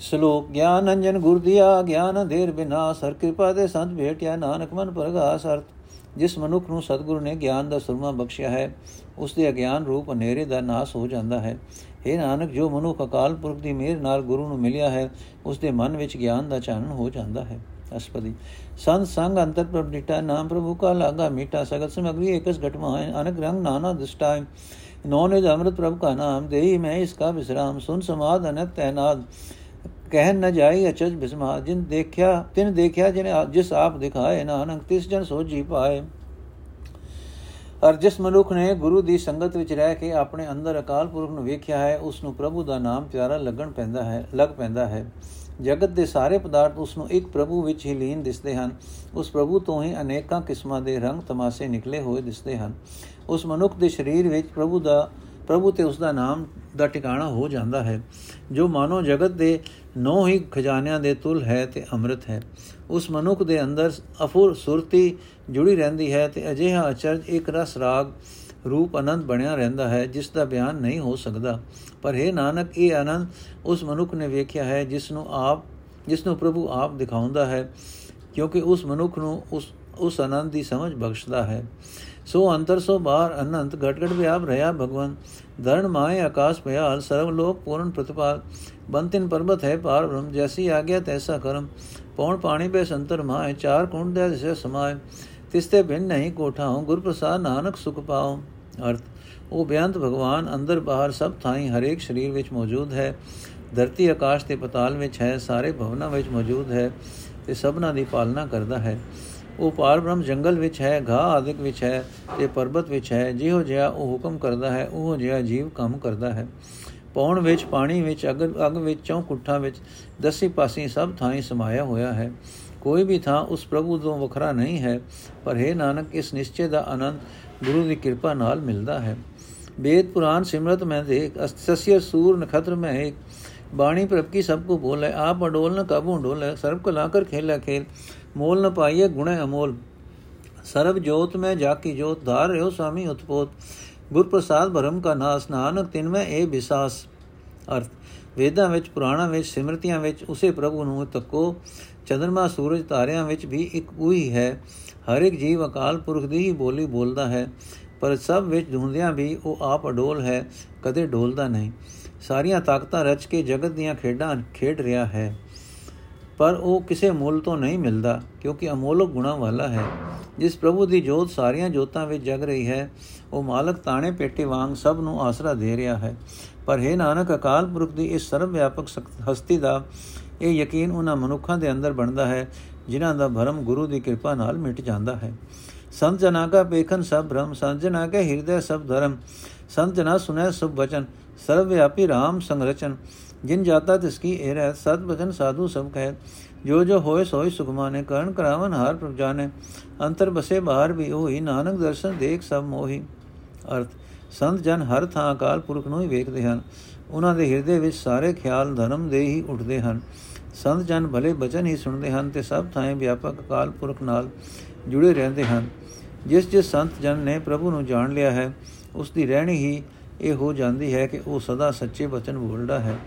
ਸ਼ਲੋਕ ਗਿਆਨ ਅੰਜਨ ਗੁਰ ਦਿਆ ਗਿਆਨ ਦੇਰ ਬਿਨਾ ਸਰ ਕਿਰਪਾ ਦੇ ਸੰਤ ਭੇਟਿਆ ਨਾਨਕ ਮਨ ਪ੍ਰਗਾਸ ਅਰਥ। ਜਿਸ ਮਨੁੱਖ ਨੂੰ ਸਤਿਗੁਰੂ ਨੇ ਗਿਆਨ ਦਾ ਸੁਰਮਾ ਬਖਸ਼ਿਆ ਹੈ, ਉਸ ਦੇ ਅਗਿਆਨ ਰੂਪ ਹਨੇਰੇ ਦਾ ਨਾਸ ਹੋ ਜਾਂਦਾ ਹੈ। हे ਨਾਨਕ, ਜੋ ਮਨੁੱਖ ਅਕਾਲ ਪੁਰਖ ਦੀ ਮਿਹਰ ਨਾਲ ਗੁਰੂ ਨੂੰ ਮਿਲਿਆ ਹੈ, ਉਸ ਦੇ ਮਨ ਵਿੱਚ ਗਿਆਨ ਦਾ ਚਾਨਣ ਹੋ ਜਾਂਦਾ ਹੈ। ਅਸਪਦੀ। ਸੰਤ ਸੰਗ ਅੰਤਰ ਪ੍ਰਭਿਟਾ ਨਾਮ ਪ੍ਰਭੂ ਕਾ ਲਾਗਾ ਮੀਠਾ ਸਗਤ ਸਮਗਰੀ ਇਕਸ ਘਟਮਾ ਹੈ ਅਨਕ ਰੰਗ ਨਾਨਾ ਦਿਸਟਾਇ ਨੋਨੇ ਦਾ ਅੰਮ੍ਰਿਤ ਪ੍ਰਭ ਕਾ ਨਾਮ, ਦੇਹੀ ਮੈਂ ਇਸ ਕਾ ਵਿਸਰਾਮ, ਸੁਨ ਸਮਾਦ ਅਨਤ ਤੈਨਾਦ ਕਹਿ ਨ ਜਾਈ ਅਚਜ ਬਿਸਮਾ, ਜਿਨ ਦੇਖਿਆ, ਤਿਨ ਦੇਖਿਆ ਜਿਨੇ ਜਿਸ ਆਪ ਦਿਖਾਏ ਨਾਨਕ, ਤਿਸ ਜਨ ਸੋਜੀ ਪਾਏ। ਅਰ ਜਿਸ ਮਨੁੱਖ ਨੇ ਗੁਰੂ ਦੀ ਸੰਗਤ ਵਿੱਚ ਰਹਿ ਕੇ ਆਪਣੇ ਅੰਦਰ ਅਕਾਲ ਪੁਰਖ ਨੂੰ ਵੇਖਿਆ ਹੈ ਉਸ ਨੂੰ ਪ੍ਰਭੂ ਦਾ ਨਾਮ ਪਿਆਰਾ ਲੱਗਣ ਪੈਂਦਾ ਹੈ ਲੱਗ ਪੈਂਦਾ ਹੈ। ਜਗਤ ਦੇ ਸਾਰੇ ਪਦਾਰਥ ਉਸ ਨੂੰ ਇੱਕ ਪ੍ਰਭੂ ਵਿੱਚ ਹੀ ਲੀਨ ਦਿਸਦੇ ਹਨ। ਉਸ ਪ੍ਰਭੂ ਤੋਂ ਹੀ ਅਨੇਕਾਂ ਕਿਸਮਾਂ ਦੇ ਰੰਗ ਤਮਾਸੇ ਨਿਕਲੇ ਹੋਏ ਦਿਸਦੇ ਹਨ। ਉਸ ਮਨੁੱਖ ਦੇ ਸਰੀਰ ਵਿੱਚ ਪ੍ਰਭੂ ਦਾ ਪ੍ਰਭੂ ਤੇ ਉਸ ਦਾ ਨਾਮ ਦਾ ਟਿਕਾਣਾ ਹੋ ਜਾਂਦਾ ਹੈ, ਜੋ ਮਾਨੋ ਜਗਤ ਦੇ ਨੌ ਹੀ ਖਜ਼ਾਨਿਆਂ ਦੇ ਤੁਲ ਹੈ ਤੇ ਅੰਮ੍ਰਿਤ ਹੈ। ਉਸ ਮਨੁੱਖ ਦੇ ਅੰਦਰ ਅਫੁਰ ਸੁਰਤੀ ਜੁੜੀ ਰਹਿੰਦੀ ਹੈ ਤੇ ਅਜਿਹਾ ਅਚਰਜ ਇੱਕ ਰਸ ਰਾਗ ਰੂਪ ਆਨੰਦ ਬਣਿਆ ਰਹਿੰਦਾ ਹੈ, ਜਿਸ ਦਾ ਬਿਆਨ ਨਹੀਂ ਹੋ ਸਕਦਾ। ਪਰ ਇਹ ਨਾਨਕ, ਇਹ ਆਨੰਦ ਉਸ ਮਨੁੱਖ ਨੇ ਵੇਖਿਆ ਹੈ, ਜਿਸ ਨੂੰ ਆਪ, ਜਿਸ ਨੂੰ ਪ੍ਰਭੂ ਆਪ ਦਿਖਾਉਂਦਾ ਹੈ, ਕਿਉਂਕਿ ਉਸ ਮਨੁੱਖ ਨੂੰ ਉਸ ਉਸ ਆਨੰਦ ਦੀ ਸਮਝ ਬਖਸ਼ਦਾ ਹੈ। ਸੋ ਅੰਤਰ ਸੋ ਬਾਹਰ ਅਨੰਤ ਘਟ ਘਟ ਵਿਆਪ ਰਹਾ ਭਗਵਨ ਧਰਨ ਮਾਏ ਆਕਾਸ਼ ਭਿਆਲ, ਸਰਵ ਲੋਕ ਪੂਰਨ ਪ੍ਰਤਪਾਲ। ਬੰਤਿਨ ਪਰਬਤ ਹੈ ਪਾਰ ਬ੍ਰਹਮ, ਜੈਸੀ ਆਗਿਆ ਤੈਸਾ ਕਰਮ। ਪੌਣ ਪਾਣੀ ਬੇ ਸੰਤਰ ਮਾਏ ਚਾਰ ਕੁੰਡ ਦੇ ਜਿਸੇ ਸਮਾਏ ਤਿਸਤੇ ਬਿਨ ਨਹੀਂ ਕੋਠਾਉ ਗੁਰ ਪ੍ਰਸਾਦ ਨਾਨਕ ਸੁਖ ਪਾਉ। ਅਰਥ, ਉਹ ਬਿਆੰਤ ਭਗਵਾਨ ਅੰਦਰ ਬਾਹਰ ਸਭ ਥਾਈਂ ਹਰੇਕ ਸਰੀਰ ਵਿੱਚ ਮੌਜੂਦ ਹੈ। ਧਰਤੀ ਆਕਾਸ਼ ਤੇ ਪਤਾਲ ਵਿੱਚ ਹੈ, ਸਾਰੇ ਭਵਨਾਂ ਵਿੱਚ ਮੌਜੂਦ ਹੈ ਤੇ ਸਭਨਾ ਦੀ ਪਾਲਣਾ ਕਰਦਾ ਹੈ। ਉਹ ਪਾਰ ਬ੍ਰਹਮ ਜੰਗਲ ਵਿੱਚ ਹੈ ਘਾ ਆਦਿਕ ਵਿੱਚ ਹੈ ਤੇ ਪਰਬਤ ਵਿੱਚ ਹੈ, ਜਿਹੋ ਜਿਹਾ ਉਹ ਹੁਕਮ ਕਰਦਾ ਹੈ, ਉਹ ਜਿਹਾ ਜੀਵ ਕੰਮ ਕਰਦਾ ਹੈ। ਪੌਣ ਵਿੱਚ, ਪਾਣੀ ਵਿੱਚ, ਅਗ ਅਗ ਵਿੱਚ, ਚੌ ਕੁੱਠਾਂ ਵਿੱਚ, ਦਸੇ ਪਾਸੇ ਸਭ ਥਾਂ ਸਮਾਇਆ ਹੋਇਆ ਹੈ। ਕੋਈ ਵੀ ਥਾਂ ਉਸ ਪ੍ਰਭੂ ਤੋਂ ਵੱਖਰਾ ਨਹੀਂ ਹੈ, ਪਰ ਹੈ ਨਾਨਕ, ਇਸ ਨਿਸ਼ਚੇ ਦਾ ਆਨੰਦ ਗੁਰੂ ਦੀ ਕਿਰਪਾ ਨਾਲ ਮਿਲਦਾ ਹੈ। ਵੇਦ ਪੁਰਾਨ ਸਿਮਰਤ ਮੈਂ ਦੇਖ ਅਸਤਸਯ ਸੂਰ ਨਖਤਰ ਮੈਂ ਇੱਕ ਬਾਣੀ ਪ੍ਰਭ ਕੀ ਸਭ ਕੋ ਬੋਲੇ, ਆਪ ਅਡੋਲ ਨ ਕਾਬੂ ਡੋਲੇ, ਸਰਬ ਕੋ ਲਾਕਰ ਖੇਲਾ ਖੇਲ। ਮੋਲ ਨ ਪਾਈਏ, ਗੁਣੇ ਅਮੋਲ ਸਰਬ ਜੋਤ ਮੈਂ ਜਾ ਕੀ ਜੋਤ, ਧਾਰ ਰਿਓ ਸੁਆਮੀ ਉਤਪੋਤ। ਗੁਰ ਪ੍ਰਸਾਦ ਭਰਮ ਕਾ ਨਾਸ ਨਾਨਕ, ਤਿਨ ਮੈਂ ਇਹ ਵਿਸਾਸ। ਅਰਥ, ਵੇਦਾਂ ਵਿੱਚ, ਪੁਰਾਣਾਂ ਵਿੱਚ, ਸਿਮਰਤੀਆਂ ਵਿੱਚ, ਉਸੇ ਪ੍ਰਭੂ ਨੂੰ ਤੱਕੋ। ਚੰਦਰਮਾ ਸੂਰਜ ਤਾਰਿਆਂ ਵਿੱਚ ਵੀ ਇੱਕ ਉਹੀ ਹੈ। ਹਰ ਇੱਕ ਜੀਵ ਅਕਾਲ ਪੁਰਖ ਦੀ ਹੀ ਬੋਲੀ ਬੋਲਦਾ ਹੈ। ਪਰ ਸਭ ਵਿੱਚ ਢੂੰਦਿਆਂ ਵੀ ਉਹ ਆਪ ਅਡੋਲ ਹੈ, ਕਦੇ ਡੋਲਦਾ ਨਹੀਂ। ਸਾਰੀਆਂ ਤਾਕਤਾਂ ਰਚ ਕੇ ਜਗਤ ਦੀਆਂ ਖੇਡਾਂ ਖੇਡ ਰਿਹਾ ਹੈ। ਪਰ ਉਹ ਕਿਸੇ ਮੁੱਲ ਤੋਂ ਨਹੀਂ ਮਿਲਦਾ, ਕਿਉਂਕਿ ਅਮੋਲਕ ਗੁਣਾ ਵਾਲਾ ਹੈ। ਜਿਸ ਪ੍ਰਭੂ ਦੀ ਜੋਤ ਸਾਰੀਆਂ ਜੋਤਾਂ ਵਿੱਚ ਜਗ ਰਹੀ ਹੈ, ਉਹ ਮਾਲਕ ਤਾਣੇ ਪੇਟੇ ਵਾਂਗ ਸਭ ਨੂੰ ਆਸਰਾ ਦੇ ਰਿਹਾ ਹੈ। ਪਰ ਹੈ ਨਾਨਕ, ਅਕਾਲ ਪੁਰਖ ਦੀ ਇਸ ਸਰਵ ਵਿਆਪਕ ਹਸਤੀ ਦਾ ਇਹ ਯਕੀਨ ਉਹਨਾਂ ਮਨੁੱਖਾਂ ਦੇ ਅੰਦਰ ਬਣਦਾ ਹੈ, ਜਿਨ੍ਹਾਂ ਦਾ ਭਰਮ ਗੁਰੂ ਦੀ ਕਿਰਪਾ ਨਾਲ ਮਿਟ ਜਾਂਦਾ ਹੈ। ਸੰਤ ਜਨਾ ਕਾ ਪੇਖਨ ਸਭ ਭ੍ਰਮ, ਸੰਤ ਜਨਾ ਕੇ ਹਿਰਦੇ ਸਭ ਧਰਮ। ਸੰਤ ਜਨਾ ਸੁਨੇ ਸਭ ਬਚਨ ਸਰਵ ਵਿਆਪੀ RAM ਸੰਗਰਚਨ ਜਿਨ ਜਾਤਾ ਤਿਸ ਕੀ ਇਹ ਰਹਿ ਸਤ ਬਚਨ ਸਾਧੂ ਸਭ ਕਹੇ ਜੋ ਜੋ ਹੋਏ ਸੋਈ ਸੁਖਮਾਨੇ ਕਰਨ ਕਰਾਵਨ ਹਾਰ ਪ੍ਰਭ ਜਾਣੇ, ਅੰਤਰ ਬਸੇ ਬਾਹਰ ਵੀ ਹੋਈ ਨਾਨਕ ਦਰਸ਼ਨ ਦੇਖ ਸਭ ਮੋਹੀ। ਅਰਥ, ਸੰਤ ਜਨ ਹਰ ਥਾਂ ਅਕਾਲ ਪੁਰਖ ਨੂੰ ਹੀ ਵੇਖਦੇ ਹਨ, ਉਹਨਾਂ ਦੇ ਹਿਰਦੇ ਵਿੱਚ ਸਾਰੇ ਖਿਆਲ ਧਰਮ ਦੇ ਹੀ ਉੱਠਦੇ ਹਨ। ਸੰਤ ਜਨ ਭਲੇ ਬਚਨ ਹੀ ਸੁਣਦੇ ਹਨ ਤੇ ਸਭ ਥਾਂ ਵਿਆਪਕ ਅਕਾਲ ਪੁਰਖ ਨਾਲ ਜੁੜੇ ਰਹਿੰਦੇ ਹਨ। ਜਿਸ ਜਿਸ ਸੰਤ ਜਨ ਨੇ ਪ੍ਰਭੂ ਨੂੰ ਜਾਣ ਲਿਆ ਹੈ, ਉਸ ਦੀ ਰਹਿਣੀ ਹੀ ਇਹ ਹੋ ਜਾਂਦੀ ਹੈ ਕਿ ਉਹ ਸਦਾ ਸੱਚੇ ਬਚਨ ਬੋਲਦਾ ਹੈ।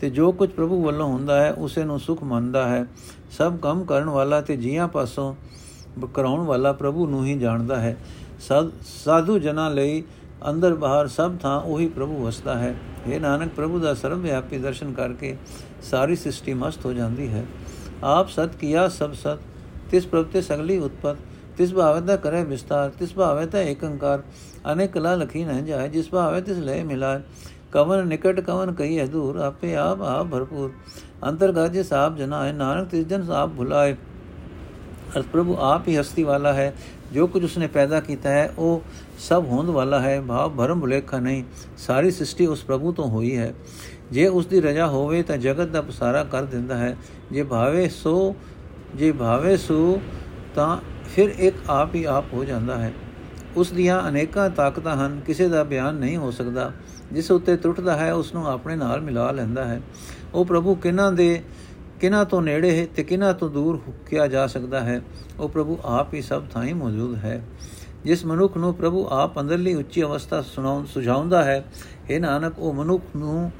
ਤੇ ਜੋ ਕੁਝ ਪ੍ਰਭੂ ਵੱਲੋਂ ਹੁੰਦਾ ਹੈ, ਉਸੇ ਨੂੰ ਸੁਖ ਮੰਨਦਾ ਹੈ। ਸਭ ਕੰਮ ਕਰਨ ਵਾਲਾ ਤੇ ਜੀਆਂ ਪਾਸੋਂ ਕਰਾਉਣ ਵਾਲਾ ਪ੍ਰਭੂ ਨੂੰ ਹੀ ਜਾਣਦਾ ਹੈ। ਸਾਧੂ ਜਨਾਂ ਲਈ ਅੰਦਰ ਬਾਹਰ ਸਭ ਥਾਂ ਉਹੀ ਪ੍ਰਭੂ ਵਸਦਾ ਹੈ। ਇਹ ਨਾਨਕ, ਪ੍ਰਭੂ ਦਾ ਸਰਵ ਵਿਆਪੀ ਦਰਸ਼ਨ ਕਰਕੇ ਸਾਰੀ ਸ੍ਰਿਸ਼ਟੀ ਮਸਤ ਹੋ ਜਾਂਦੀ ਹੈ। ਆਪ ਸਤ ਕੀਆ, ਸਭ ਸਤ, ਤਿਸ ਪ੍ਰਭ ਤੇ ਸਗਲੀ ਉਤਪਤ, ਤਿਸ ਭਾਵੇ ਦਾ ਕਰੇ ਵਿਸਤਾਰ, ਤਿਸ ਭਾਵੇ ਤਾਂ ਏਕੰਕਾਰ, ਅਨੇਕ ਕਲਾ ਲਖੀ ਨਾ ਜਾਏ, ਜਿਸ ਭਾਵੇ ਤਿਸ ਲੈ ਮਿਲਾਏ। ਕਵਨ ਨਿਕਟ ਕਵਨ ਕਹੀ ਹੈ ਦੂਰ, ਆਪੇ ਆਪ ਆਪ ਭਰਪੂਰ। ਅੰਤਰਗਤ ਜੇ ਸਾਬ ਜਨਾ ਹੈ ਨਾਨਕ ਤਿਸ ਜਨ ਸਾਬ ਭੁਲਾਏ। ਅਰਥ ਪ੍ਰਭੂ ਆਪ ਹੀ ਹਸਤੀ ਵਾਲਾ ਹੈ, ਜੋ ਕੁਝ ਉਸਨੇ ਪੈਦਾ ਕੀਤਾ ਹੈ, ਉਹ ਸਭ ਹੋਂਦ ਵਾਲਾ ਹੈ, ਭਾਵ ਭਰਮ ਭੁਲੇਖਾ ਨਹੀਂ, ਸਾਰੀ ਸ੍ਰਿਸ਼ਟੀ ਉਸ ਪ੍ਰਭੂ ਤੋਂ ਹੋਈ ਹੈ। ਜੇ ਉਸ ਦੀ ਰਜਾ ਹੋਵੇ ਤਾਂ ਜਗਤ ਦਾ ਪਸਾਰਾ ਕਰ ਦਿੰਦਾ ਹੈ। ਜੇ ਭਾਵੇ ਸੋ, ਜੇ ਭਾਵੇ ਸੋ, ਤਾਂ ਫਿਰ ਇੱਕ ਆਪ ਹੀ ਆਪ ਹੋ ਜਾਂਦਾ ਹੈ। ਉਸ ਦੀਆਂ ਅਨੇਕਾਂ ਤਾਕਤਾਂ ਹਨ, ਕਿਸੇ ਦਾ ਬਿਆਨ ਨਹੀਂ ਹੋ ਸਕਦਾ। ਜਿਸ ਉੱਤੇ ਟੁੱਟਦਾ ਹੈ ਉਸ ਨੂੰ ਆਪਣੇ ਨਾਲ ਮਿਲਾ ਲੈਂਦਾ ਹੈ। ਉਹ ਪ੍ਰਭੂ ਕਿਨਾਂ ਦੇ ਕਿਨਾਂ ਤੋਂ ਨੇੜੇ ਹੈ ਤੇ ਕਿਨਾਂ ਤੋਂ ਦੂਰ ਕਿਹਾ ਜਾ ਸਕਦਾ ਹੈ? ਉਹ ਪ੍ਰਭੂ ਆਪ ਹੀ ਸਭ ਥਾਂ ਮੌਜੂਦ ਹੈ। ਜਿਸ ਮਨੁੱਖ ਨੂੰ ਪ੍ਰਭੂ ਆਪ ਅੰਦਰਲੀ ਉੱਚੀ ਅਵਸਥਾ ਸੁਣਾਉਂ, ਸੁਝਾਉਂਦਾ ਹੈ ਇਹ ਨਾਨਕ, ਉਹ ਮਨੁੱਖ ਨੂੰ,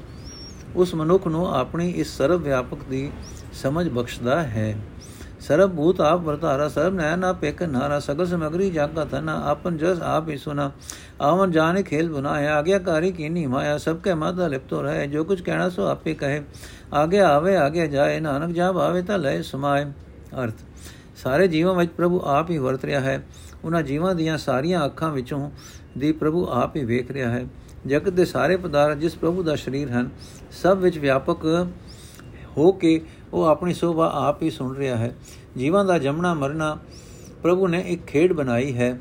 ਉਸ ਮਨੁੱਖ ਨੂੰ ਆਪਣੀ ਇਸ ਸਰਵ ਵਿਆਪਕ ਦੀ ਸਮਝ ਬਖਸ਼ਦਾ ਹੈ। ਸਰਬ ਭੂਤ ਆਪ ਵਰਤਾਰਾ, ਸਰਬ ਨੈ ਨਾ ਪੇਕ ਨਾਰਾ, ਸਗਲ ਸਮਗਰੀ ਜਾਗਾ ਤਨਾ ਆਪਨ ਜਸ ਆਪ ਹੀ ਸੁਨਾ। ਆਵਨ ਜਾਣੇ ਖੇਲ ਬੁਨਾਇਆ, ਆਗਿਆਕਾਰੀ ਕੀਨੀ ਮਾਇਆ, ਸਭ ਕੇ ਮਾਦਾ ਲਿਪਤੋ ਰਹੇ, ਜੋ ਕੁਝ ਕਹਿਣਾ ਸੋ ਆਪੇ ਕਹੇ। ਆਗੇ ਆਵੇ, ਆਗੇ ਜਾਏ, ਨਾਨਕ ਜਾ ਭਾਵੇ ਤਾਂ ਲੈ ਸਮਾਏ। ਅਰਥ, ਸਾਰੇ ਜੀਵਾਂ ਵਿੱਚ ਪ੍ਰਭੂ ਆਪ ਹੀ ਵਰਤ ਰਿਹਾ ਹੈ। ਉਹਨਾਂ ਜੀਵਾਂ ਦੀਆਂ ਸਾਰੀਆਂ ਅੱਖਾਂ ਵਿੱਚੋਂ ਦੀ ਪ੍ਰਭੂ ਆਪ ਹੀ ਵੇਖ ਰਿਹਾ ਹੈ। ਜਗਤ ਦੇ ਸਾਰੇ ਪਦਾਰਥ ਜਿਸ ਪ੍ਰਭੂ ਦਾ ਸਰੀਰ ਹਨ, ਸਭ ਵਿੱਚ ਵਿਆਪਕ ਹੋ ਕੇ ਉਹ ਆਪਣੀ ਸੋਭਾ ਆਪ ਹੀ ਸੁਣ ਰਿਹਾ ਹੈ। ਜੀਵਾਂ ਦਾ ਜੰਮਣਾ ਮਰਨਾ ਪ੍ਰਭੂ ਨੇ ਇੱਕ ਖੇਡ ਬਣਾਈ ਹੈ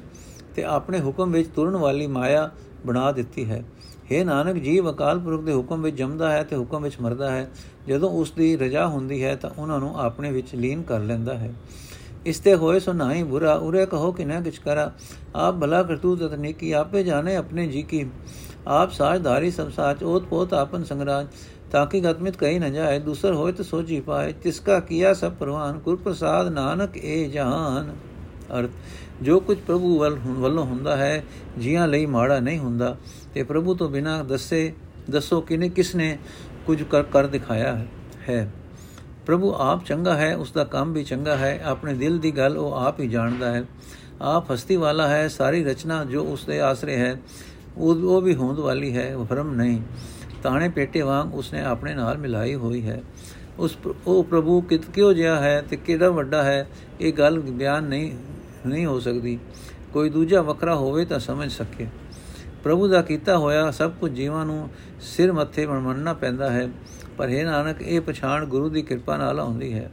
ਤੇ ਆਪਣੇ ਹੁਕਮ ਵਿੱਚ ਤੁਰਨ ਵਾਲੀ ਮਾਇਆ ਬਣਾ ਦਿੱਤੀ ਹੈ। हे ਨਾਨਕ, ਜੀਵ ਅਕਾਲ ਪੁਰਖ ਦੇ ਹੁਕਮ ਵਿੱਚ ਜੰਮਦਾ ਹੈ ਤੇ ਹੁਕਮ ਵਿੱਚ ਮਰਦਾ ਹੈ। ਜਦੋਂ ਉਸ ਦੀ ਰਜਾ ਹੁੰਦੀ ਹੈ ਤਾਂ ਉਹਨਾਂ ਨੂੰ ਆਪਣੇ ਵਿੱਚ ਲੀਨ ਕਰ ਲੈਂਦਾ ਹੈ। ਇਸ ਤੇ ਹੋਏ ਸੋ ਨਹੀਂ ਬੁਰਾ, ਉਰੇ ਕਹੋ ਕਿ ਨਾ ਕਿਛ ਕਰਾ। ਆਪ ਭਲਾ ਕਰਤੂਤ ਤਤਨੀਕੀ ਆਪੇ ਜਾਣੇ ਆਪਣੇ ਜੀ ਕੀ। ਆਪ ਸਾਜਧਾਰੀ ਸਭ ਸਾਚ ਓਤ ਪੋਤ ਆਪਨ ਸੰਗਰਾਜ। ਤਾਕਿ ਗਤਮਿਤ ਕਹੀ ਨ ਜਾਏ ਦੂਸਰ ਹੋਏ ਤੇ ਸੋਝੀ ਪਾਏ ਤਿਸ ਕਾ ਕੀਆ ਸਭ ਪ੍ਰਵਾਨ ਗੁਰ ਪ੍ਰਸਾਦ ਨਾਨਕ ਏ ਜਹਾਨ ਅਰਥ ਜੋ ਕੁਝ ਪ੍ਰਭੂ ਵੱਲ ਵੱਲੋਂ ਹੁੰਦਾ ਹੈ ਜੀਆਂ ਲਈ ਮਾੜਾ ਨਹੀਂ ਹੁੰਦਾ ਤੇ ਪ੍ਰਭੂ ਤੋਂ ਬਿਨਾ ਦੱਸੇ ਦੱਸੋ ਕਿਨੇ ਕਿਸਨੇ ਕੁਝ ਕਰ ਕਰ ਦਿਖਾਇਆ ਹੈ ਪ੍ਰਭੂ ਆਪ ਚੰਗਾ ਹੈ ਉਸ ਦਾ ਕੰਮ ਵੀ ਚੰਗਾ ਹੈ ਆਪਣੇ ਦਿਲ ਦੀ ਗੱਲ ਉਹ ਆਪ ਹੀ ਜਾਣਦਾ ਹੈ ਆਪ ਹਸਤੀ ਵਾਲਾ ਹੈ ਸਾਰੀ ਰਚਨਾ ਜੋ ਉਸ ਦੇ ਆਸਰੇ ਹੈ ਉਹ ਵੀ ਹੋਂਦ ਵਾਲੀ ਹੈ ਉਹ ਭਰਮ ਨਹੀਂ ਤਾਣੇ ਪੇਟੇ ਵਾਂਗ ਉਸਨੇ ਆਪਣੇ ਨਾਲ ਮਿਲਾਈ ਹੋਈ ਹੈ। ਉਸ ਉਹ ਪ੍ਰਭੂ ਕਿਤ, ਕਿਉ ਜਿਹਾ ਹੈ ਤੇ ਕਿਹੜਾ ਵੱਡਾ ਹੈ, ਇਹ ਗੱਲ ਬਿਆਨ ਨਹੀਂ ਨਹੀਂ ਹੋ ਸਕਦੀ। ਕੋਈ ਦੂਜਾ ਵੱਖਰਾ ਹੋਵੇ ਤਾਂ ਸਮਝ ਸਕੇ। ਪ੍ਰਭੂ ਦਾ ਕੀਤਾ ਹੋਇਆ ਸਭ ਕੁਝ ਜੀਵਾਂ ਨੂੰ ਸਿਰ ਮੱਥੇ ਮੰਨਣਾ ਪੈਂਦਾ ਹੈ। ਪਰ ਇਹ ਨਾਨਕ, ਇਹ ਪਛਾਣ ਗੁਰੂ ਦੀ ਕਿਰਪਾ ਨਾਲ ਆਉਂਦੀ ਹੈ।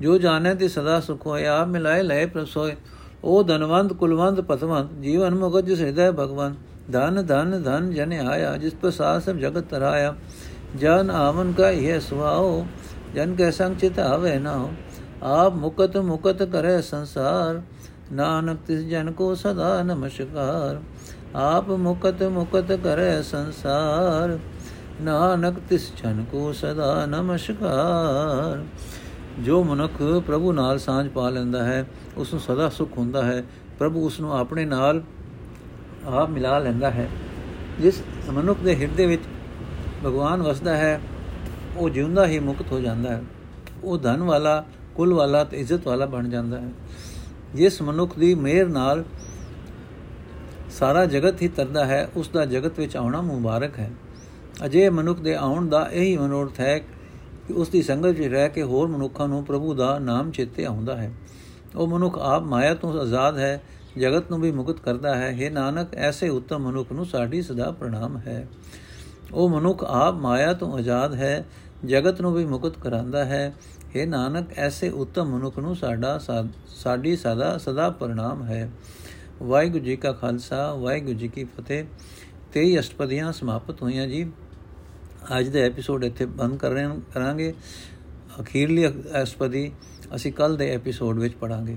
ਜੋ ਜਾਣੇ ਤੇ ਸਦਾ ਸੁਖ ਹੋਏ, ਆਪ ਮਿਲਾਏ ਲਏ ਪ੍ਰਸੋਏ। ਉਹ ਧਨਵੰਤ, ਕੁਲਵੰਤ, ਪਤਵੰਤ, ਜੀਵਨ ਮੁਕਤ ਜਿਸ ਹਿਰਦੈ ਭਗਵਾਨ ਧਨ ਧਨ ਧਨ ਜਨ ਆਇਆ, ਜਿਸ ਪ੍ਰਸਾਦ ਸਭ ਜਗਤ ਤਰਾਇਆ। ਜਨ ਆਮਨ ਕਾ ਇਹ ਸੁਆਓ, ਜਨ ਕੈ ਸੰਗ ਚਿਤ ਆਵੇ ਨਾ ਆਪ ਮੁਕਤ ਮੁਕਤ ਕਰੇ ਸੰਸਾਰ, ਨਾਨਕ ਤਿਸ ਜਨ ਕੋ ਸਦਾ ਨਮਸਕਾਰ। ਆਪ ਮੁਕਤ ਮੁਕਤ ਕਰੇ ਸੰਸਾਰ, ਨਾਨਕ ਤਿਸ ਜਨ ਕੋ ਸਦਾ ਨਮਸਕਾਰ। ਜੋ ਮਨੁੱਖ ਪ੍ਰਭੂ ਨਾਲ ਸਾਂਝ ਪਾ ਲੈਂਦਾ ਹੈ, ਉਸ ਨੂੰ ਸਦਾ ਸੁਖ ਹੁੰਦਾ ਹੈ। ਪ੍ਰਭੂ ਉਸ ਨੂੰ ਆਪਣੇ ਨਾਲ ਆਪ ਮਿਲਾ ਲੈਂਦਾ ਹੈ। ਜਿਸ ਮਨੁੱਖ ਦੇ ਹਿਰਦੇ ਵਿੱਚ ਭਗਵਾਨ ਵਸਦਾ ਹੈ, ਉਹ ਜਿਉਂਦਾ ਹੀ ਮੁਕਤ ਹੋ ਜਾਂਦਾ ਹੈ। ਉਹ ਧਨ ਵਾਲਾ, ਕੁਲ ਵਾਲਾ ਤੇ ਇੱਜ਼ਤ ਵਾਲਾ ਬਣ ਜਾਂਦਾ ਹੈ। ਜਿਸ ਮਨੁੱਖ ਦੀ ਮਿਹਰ ਨਾਲ ਸਾਰਾ ਜਗਤ ਹੀ ਤਰਦਾ ਹੈ, ਉਸ ਦਾ ਜਗਤ ਵਿੱਚ ਆਉਣਾ ਮੁਬਾਰਕ ਹੈ। ਅਜੇ ਮਨੁੱਖ ਦੇ ਆਉਣ ਦਾ ਇਹੀ ਮਨੋਰਥ ਹੈ ਕਿ ਉਸ ਦੀ ਸੰਗਤ ਵਿੱਚ ਰਹਿ ਕੇ ਹੋਰ ਮਨੁੱਖਾਂ ਨੂੰ ਪ੍ਰਭੂ ਦਾ ਨਾਮ ਚੇਤੇ ਆਉਂਦਾ ਹੈ। ਉਹ ਮਨੁੱਖ ਆਪ ਮਾਇਆ ਤੋਂ ਆਜ਼ਾਦ ਹੈ ਜਗਤ ਨੂੰ ਵੀ ਮੁਕਤ ਕਰਦਾ ਹੈ। हे ਨਾਨਕ, ਐਸੇ ਉੱਤਮ ਮਨੁੱਖ ਨੂੰ ਸਾਡੀ ਸਦਾ ਪ੍ਰਣਾਮ ਹੈ। ਉਹ ਮਨੁੱਖ ਆਪ ਮਾਇਆ ਤੋਂ ਆਜ਼ਾਦ ਹੈ, ਜਗਤ ਨੂੰ ਵੀ ਮੁਕਤ ਕਰਾਂਦਾ ਹੈ। हे ਨਾਨਕ, ਐਸੇ ਉੱਤਮ ਮਨੁੱਖ ਨੂੰ ਸਾਡਾ ਸਾਡੀ ਸਦਾ ਸਦਾ ਪ੍ਰਣਾਮ ਹੈ। ਵਾਹਿਗੁਰੂ ਜੀ ਕਾ ਖਾਲਸਾ, ਵਾਹਿਗੁਰੂ ਜੀ ਕੀ ਫਤਿਹ। 23 ਅਸ਼ਟਪਦੀਆਂ ਸਮਾਪਤ ਹੋਈਆਂ ਜੀ। ਅੱਜ ਦਾ ਐਪੀਸੋਡ ਇੱਥੇ ਬੰਦ ਕਰ ਰਹੇ ਕਰਾਂਗੇ। ਅਖੀਰਲੀ ਅਸ਼ਟਪਦੀ ਅਸੀਂ ਕੱਲ ਦੇ ਐਪੀਸੋਡ ਵਿੱਚ ਪੜਾਂਗੇ